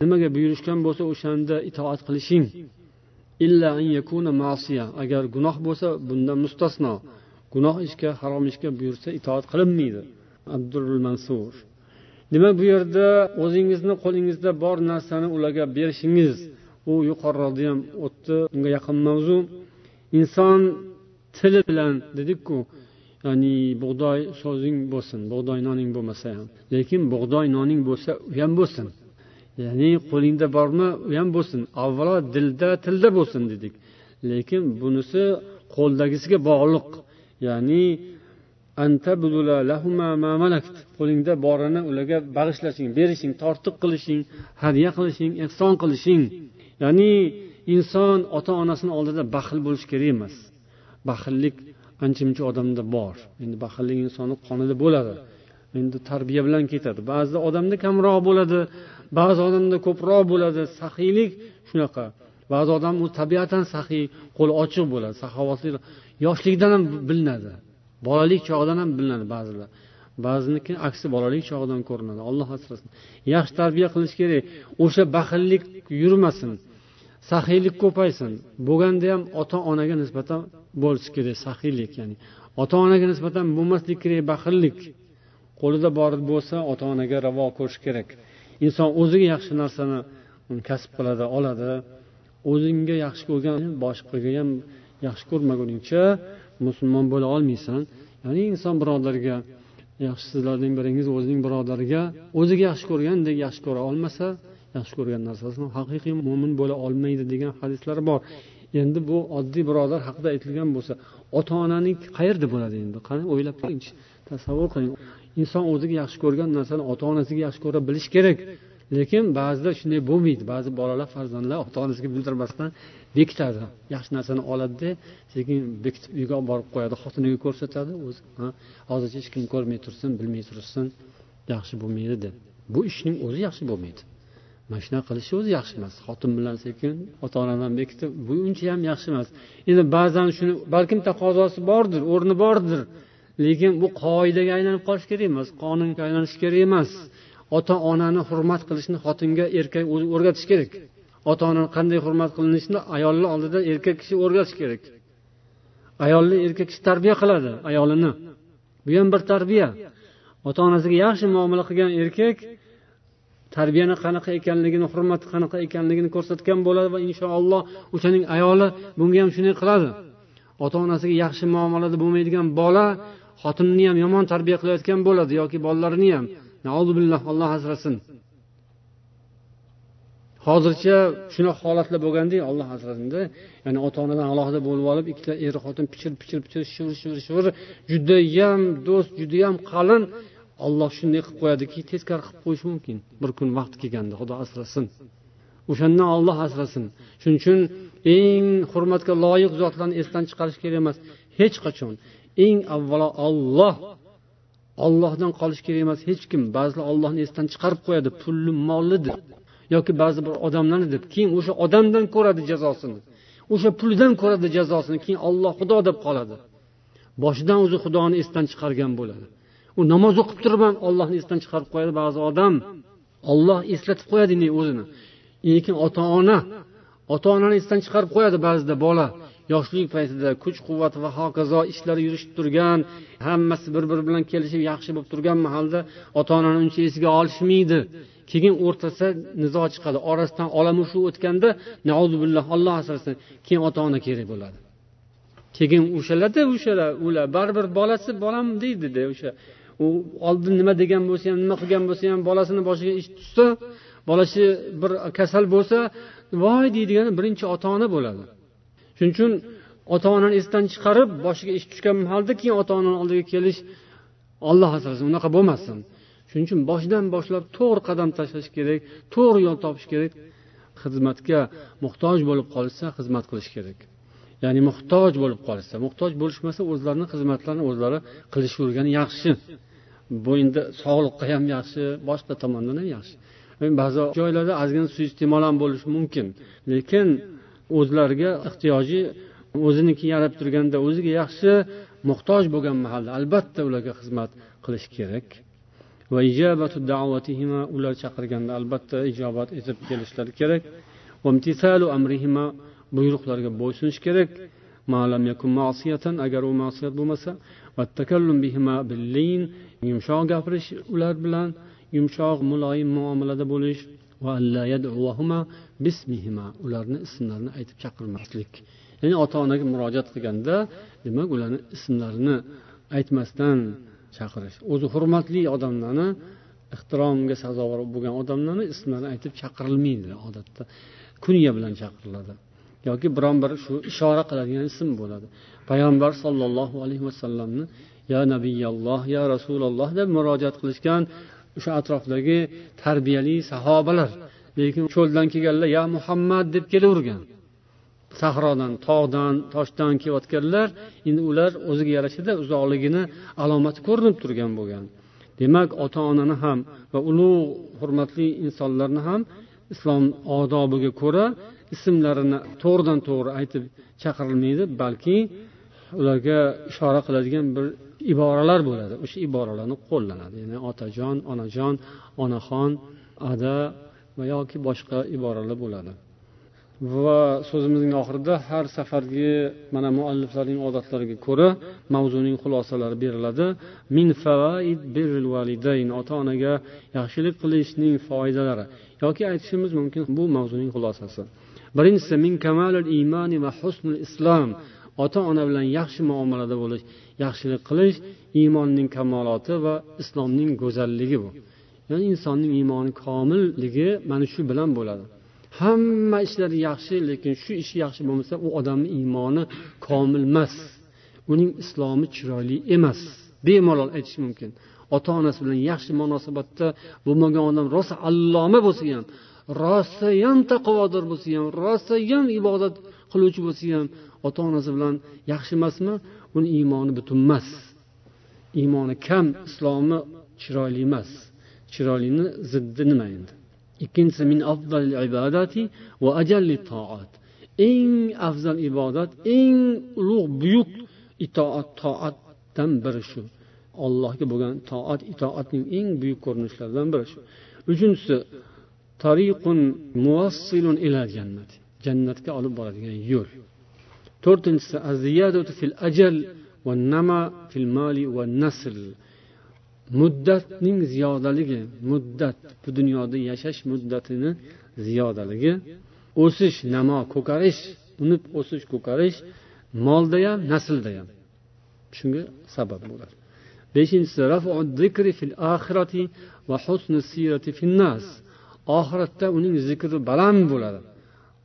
Speaker 1: nimaga buyurishgan bo'lsa o'shanda itoat qilishing. Agar gunoh bo'lsa bundan mustasno. Gunoh ishga harom ishga buyursa itoat qilinmaydi. Abdurul mansur. Demak bu yerda o'zingizni qo'lingizda bor narsani ularga berishingiz? U yuqoriroqda ham o'tdi. Unga yaqin mavzu. Inson tili bilan dedikku ya'ni bug'doy so'zing bo'lsin bug'doy noning bo'lmasa ham. Lekin bug'doy noning bo'lsa u ham bo'lsin. Ya'ni qo'lingda bormi u ham bo'lsin. Avvalo dilda tilda bo'lsin dedik. Lekin bunisi qo'ldagisiga bog'liq. Ya'ni qo'lingda borini ularga bag'ishlashing berishing tortiq qilishing hadya qilishing ehson qilishing. Ya'ni inson ota onasini oldida baxil bo'lishi kerak emas. Baxillik ancha muncha odamda bor. Endi baxillik insonni qonida bo'ladi. Endi tarbiya bilan ketadi. Ba'zida odamda kamroq bo'ladi ba'zi odamda ko'proq bo'ladi. Saxiylik shunaqa. Ba'zi odam u tabiatan saxiy qo'li ochiq bo'ladi. Saxovatli yoshlikdan ham bilinadi. Bolalik chog'idan ham bilinadi ba'zilar ba'ziniki aksi bolalik chog'idan ko'rinadi. Alloh asrasin. Yaxshi tarbiya qilish kerak. O'sha baxillik yurmasin. Saxiylik ko'paysin. Bo'lganda ham ota onaga nisbatan bo'lishi kerak saxiylik ya'ni ota onaga nisbatan bo'lmaslik kerak baxillik. Qo'lida bor bo'lsa ota onaga ravo ko'rish kerak. Inson o'ziga yaxshi narsani kasb qiladi oladi. O'zingga yaxshi ko'rgan boshqaga ham yaxshi ko'rmaguningcha musulmon bo'la olmaysan. Ya'ni inson birodarga yaxshi sizlarning biringiz o'zining birodariga o'ziga yaxshi ko'rgandek yaxshi ko'ra olmasa yaxshi ko'rgan narsasini haqiqiy mo'min bo'la olmaydi degan hadislar bor. Endi bu oddiy birodar haqida aytilgan bo'lsa ota onaning qayerda bo'ladi endi? Qani o'ylab ko'ringchi tasavvur qiling. Inson o'ziga yaxshi ko'rgan narsani ota onasiga yaxshi ko'ra bilish kerak. Lekin ba'zida shunday bo'lmaydi. Ba'zi bolalar farzandlar ota onasiga bildirmasdan bekitadi yaxshi narsani oladida sekin bekitib uyga olib borib qo'yadi xotiniga ko'rsatadi o'zi hozircha hech kim ko'rmay tursin bilmay tursin yaxshi bo'lmaydi deb bu ishning o'zi yaxshi bo'lmaydi. Mana shunaqa qilishni o'zi yaxshi emas. Xotin bilan sekin ota onadan bekitib bu uncha ham yaxshi emas. Endi ba'zan shuni balkim taqozosi bordir o'rni bordir. Lekin bu qoidaga aylanib qolishi kerak emas qonunga aylanishi kerak emas. Ota onani hurmat qilishni xotinga erkak o'zi o'rgatish kerak. Ota onani qanday hurmat qilinishini ayolni oldida erkak kishi o'rgatish kerak. Ayolni erkak kishi tarbiya qiladi ayolini. Bu ham bir tarbiya. Ota onasiga yaxshi muomala qilgan erkak tarbiyani qanaqa ekanligini hurmati qanaqa ekanligini ko'rsatgan bo'ladi va inshaalloh o'shaning ayoli bunga ham shunday qiladi. Ota onasiga yaxshi muomalada bo'lmaydigan bola xotinini ham yomon tarbiya qilayotgan bo'ladi yoki bolalarini ham. Billah alloh asrasin. Hozircha shunaqa holatlar bo'lganda alloh asrasinda ya'ni ota onadan alohida bo'lib olib ikkita er xotin pichir pichir pichir shivir shivir shivir judayam do'st judayam qalin olloh shunday qilib qo'yadiki teskari qilib qo'yishi mumkin. Bir kun vaqti kelganda xudo asrasin. O'shandan olloh asrasin. Shuning uchun eng hurmatga loyiq zotlarni esdan chiqarish kerak emas hech qachon. Eng avvalo olloh ollohdan qolish kerak emas hech kim. Ba'zilar ollohni esdan chiqarib qo'yadi pulni molni deb yoki ba'zi bir odamlarni deb keyin o'sha odamdan ko'radi jazosini. O'sha puldan ko'radi jazosini. Keyin olloh xudo deb qoladi. Boshidan o'zi xudoni esdan chiqargan bo'ladi. U namoz o'qib turib ham ollohni esdan chiqarib qo'yadi ba'zi odam. Olloh eslatib qo'yadi o'zini. Lekin ota ona ota onani esdan chiqarib qo'yadi ba'zida bola. Yoshlik paytida kuch quvvat va hokazo ishlari yurishib turgan hammasi bir biri bilan kelishib yaxshi bo'lib turgan mahalda ota onani uncha esiga olishmaydi. Keyin o'rtasida nizo chiqadi orasidan olamushu o'tganda billah olloh asrasin keyin ota ona kerak bo'ladi. Keyin o'shalarda o'shalar ular baribir bolasi bolam deydida o'sha u oldin nima degan bo'lsa ham nima qilgan bo'lsa ham bolasini boshiga ish tushsa bolasi bir kasal bo'lsa voy deydigan birinchi ota ona bo'ladi. Shuning uchun ota onani esdan chiqarib boshiga ish tushgan mahalda keyin ota onani oldiga kelish olloh asrasin unaqa bo'lmasin. Shuning uchun boshidan boshlab to'g'ri qadam tashlash kerak to'g'ri yo'l topish kerak xizmatga muhtoj bo'lib qolishsa xizmat qilish kerak. Ya'ni muhtoj bo'lib qolishsa muhtoj bo'lishmasa o'zlarini xizmatlarini o'zlari qilishavergani yaxshi. Bu endi sog'liqqa ham yaxshi boshqa tomondan ham yaxshi. Ba'zi joylarda ozgina suiiste'mol ham bo'lishi mumkin. Lekin o'zlariga ehtiyoji o'ziniki yarab turganda o'ziga yaxshi muhtoj bo'lgan mahalda albatta ularga xizmat qilish kerak. Va ular chaqirganda albatta ijobat etib kelishlari kerak. Amrihima buyruqlarga bo'ysunish kerak. Agar u ma'siyat bo'lmasa. Yumshoq gapirish ular bilan yumshoq muloyim muomalada bo'lish ularni ismlarini aytib chaqirmaslik. Ya'ni ota onaga murojaat qilganda demak ularni ismlarini aytmasdan chaqirish. O'zi hurmatli odamlarni ehtiromga sazovor bo'lgan odamlarni ismlarini aytib chaqirilmaydi odatda. Kunya bilan chaqiriladi. Yoki biron bir shu ishora qiladigan ism bo'ladi. Payg'ambar sollallohu alayhi vasallamni ya nabiyalloh ya rasululloh deb murojaat qilishgan o'sha atrofdagi tarbiyali sahobalar. Lekin cho'ldan kelganlar ya muhammad deb kelavergan. Sahrodan tog'dan toshdan kelayotganlar endi ular o'ziga yarashada uzoqligini alomati ko'rinib turgan bo'lgan. Demak ota onani ham va ulug' hurmatli insonlarni ham islom odobiga ko'ra ismlarini to'g'ridan to'g'ri aytib chaqirilmaydi balki ularga ishora qiladigan bir iboralar bo'ladi. O'sha iboralarni qo'llanadi. Ya'ni otajon onajon onaxon ada va yoki boshqa iboralar bo'ladi. Va so'zimizning oxirida har safargi mana mualliflarning odatlariga ko'ra mavzuning xulosalari beriladi. Min favaid birrul validayn ota onaga yaxshilik qilishning foydalari yoki aytishimiz mumkin bu mavzuning xulosasi. Birinchisi min kamalul imoni va husnul islom. Ota ona bilan yaxshi muomalada bo'lish yaxshilik qilish iymonning kamoloti va islomning go'zalligi bu. Ya'ni insonning iymoni komilligi mana shu bilan bo'ladi. Hamma ishlari yaxshi lekin shu ishi yaxshi bo'lmasa u odamni iymoni komil emas. Uning islomi chiroyli emas. Bemalol aytish mumkin. Ota onasi bilan yaxshi munosabatda bo'lmagan odam rosa alloma bo'lsa ham rosayam taqvodor bo'lsa ham rosayam ibodat qiluvchi bo'lsa ham ota onasi bilan yaxshi emasmi? Uni iymoni butunmas iymoni kam islomi chiroyli emas. Chiroylini ziddi nima endi? Ikkinchisi min ibadati va ajalli toat eng afzal ibodat eng ulug' buyuk itoat toatdan biri shu. Allohga bo'lgan toat itoatning eng buyuk ko'rinishlaridan biri shu. Uchinchisi tariqun muvassilun ila jannati. Jannatga olib boradigan yo'l. To'rtinchisi aziyadatu fil ajal va nama fil mali va nasl. Muddatning ziyodaligi muddat bu dunyoda yashash muddatini ziyodaligi. O'sish namo ko'karish unib o'sish ko'karish molda ham naslda ham shunga sabab bo'ladi. Beshinchisi fil sirati nas. Oxiratda uning zikri baland bo'ladi.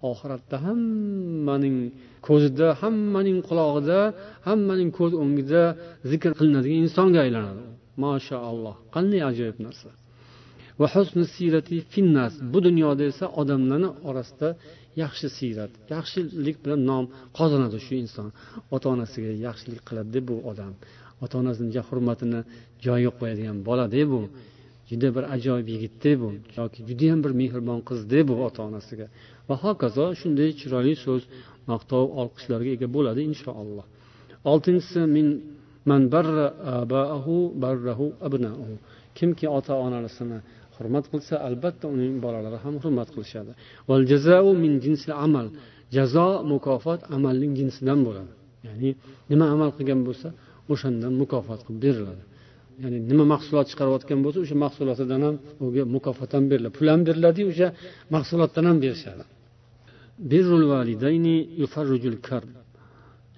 Speaker 1: Oxiratda hammaning ko'zida hammaning qulog'ida hammaning ko'z o'ngida zikr qilinadigan insonga aylanadi. Mashaalloh qanday ajoyib narsa. Va husni siyrati finnas bu dunyoda esa odamlarni orasida yaxshi siyrat yaxshilik bilan nom qozonadi shu inson. Ota onasiga yaxshilik qiladi bu odam. Ota onasini hurmatini joyiga qo'yadigan bolada bu. Juda bir ajoyib yigitda bu. Yoki judayam bir mehribon qizda bu ota onasiga va hokazo shunday chiroyli so'z maqtov olqishlarga ega bo'ladi inshaalloh. Oltinchisi min man barra abaahu barrahu abnauhu. Kimki ota onasini hurmat qilsa albatta uning bolalari ham hurmat qilishadi. Val jazau min jinsil amal. Jazo mukofot amalning jinsidan bo'ladi. Ya'ni nima amal qilgan bo'lsa o'shandan mukofot qilib beriladi. Ya'ni nima mahsulot chiqarayotgan bo'lsa o'sha mahsulotidan ham unga mukofot ham beriladi. Pul ham beriladiyu o'sha mahsulotdan ham berishadi. Birrul validayni yufarrijul karb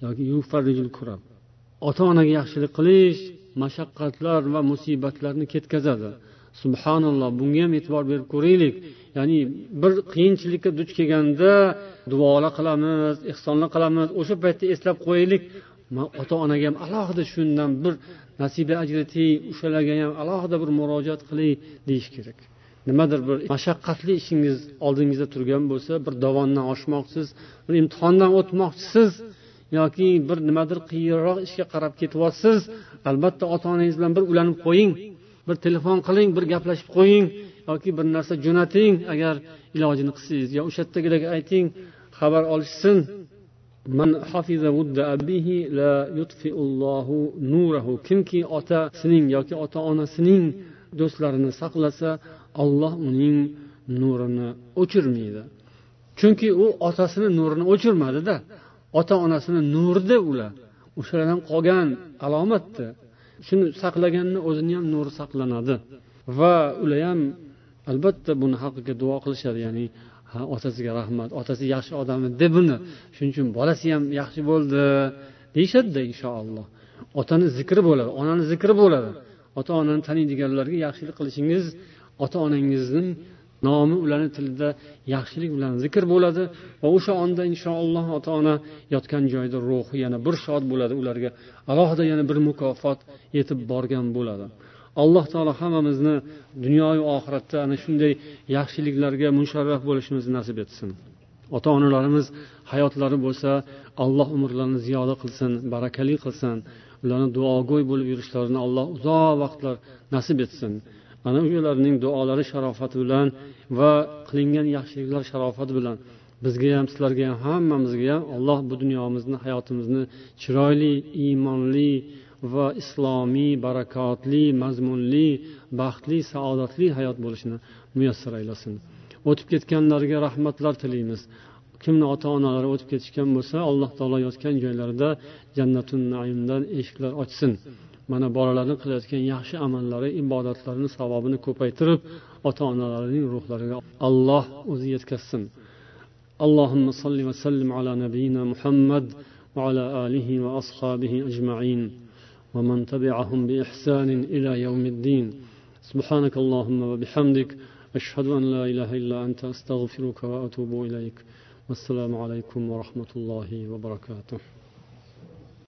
Speaker 1: yoki yufarrijul kurab. Ota onaga yaxshilik qilish mashaqqatlar va musibatlarni ketkazadi. Subhanalloh bunga ham e'tibor berib ko'raylik. Ya'ni bir qiyinchilikka duch kelganda duolar qilamiz ehsonlar qilamiz o'sha paytda eslab qo'yaylik. Ota onaga ham alohida shundan bir nasiba ajratiy o'shalarga ham alohida bir murojaat qilay deyish kerak. Nimadir bir mashaqqatli ishingiz oldingizda turgan bo'lsa bir dovondan oshmoqchisiz bir imtihondan o'tmoqchisiz yoki bir nimadir qiyinroq ishga qarab ketyapsiz albatta ota onangiz bilan bir ulanib qo'ying bir telefon qiling bir gaplashib qo'ying yoki bir narsa jo'nating. Agar ilojini qilsangiz yo o'sha yerdagilarga ayting xabar olishsin. Kimki otasining yoki ota onasining do'stlarini saqlasa olloh uning nurini o'chirmaydi. Chunki u otasini nurini o'chirmadida ota onasini nurida ular o'shalardan qolgan alomatda shuni saqlaganni o'zini ham nuri saqlanadi. Va ular ham albatta buni haqqiga duo qilishadi ya'ni ha otasiga rahmat otasi yaxshi odam edi buni shuning uchun bolasi ham yaxshi bo'ldi deyishadida inshaalloh. Otani zikri bo'ladi onani zikri bo'ladi. Ota onani taniydiganlarga yaxshilik qilishingiz ota onangizning nomi ularni tilida yaxshilik bilan zikr bo'ladi va o'sha onda inshaalloh ota ona yotgan joyda ruhi yana bir shod bo'ladi ularga alohida yana bir mukofot yetib borgan bo'ladi. Alloh taolo hammamizni dunyoyu oxiratda ana shunday yaxshiliklarga musharraf bo'lishimizni nasib etsin. Ota onalarimiz hayotlari bo'lsa alloh umrlarini ziyoda qilsin barakali qilsin. Ularni duogo'y bo'lib yurishlarini alloh uzoq vaqtlar nasib etsin. Ana o'shalarning duolari sharofati bilan va qilingan yaxshiliklar sharofati bilan bizga ham sizlarga ham hammamizga ham alloh bu dunyomizni hayotimizni chiroyli iymonli va islomiy barakotli mazmunli baxtli saodatli hayot bo'lishini muyassar aylasin. O'tib ketganlarga rahmatlar tilaymiz kimni ota onalari o'tib ketishgan bo'lsa alloh taolo yotgan joylarida jannatun naimdan eshiklar ochsin. Mana bolalarni qilayotgan yaxshi amallari ibodatlarini savobini ko'paytirib ota onalarining ruhlariga alloh o'zi yetkazsin. اللهم صل وسلم على نبينا محمد وعلى آله وأصحابه أجمعين ومن تبعهم بإحسان إلى يوم الدين سبحانك اللهم وبحمدك أشهد أن لا إله إلا أنت أستغفرك وأتوب إليك والسلام عليكم ورحمة الله وبركاته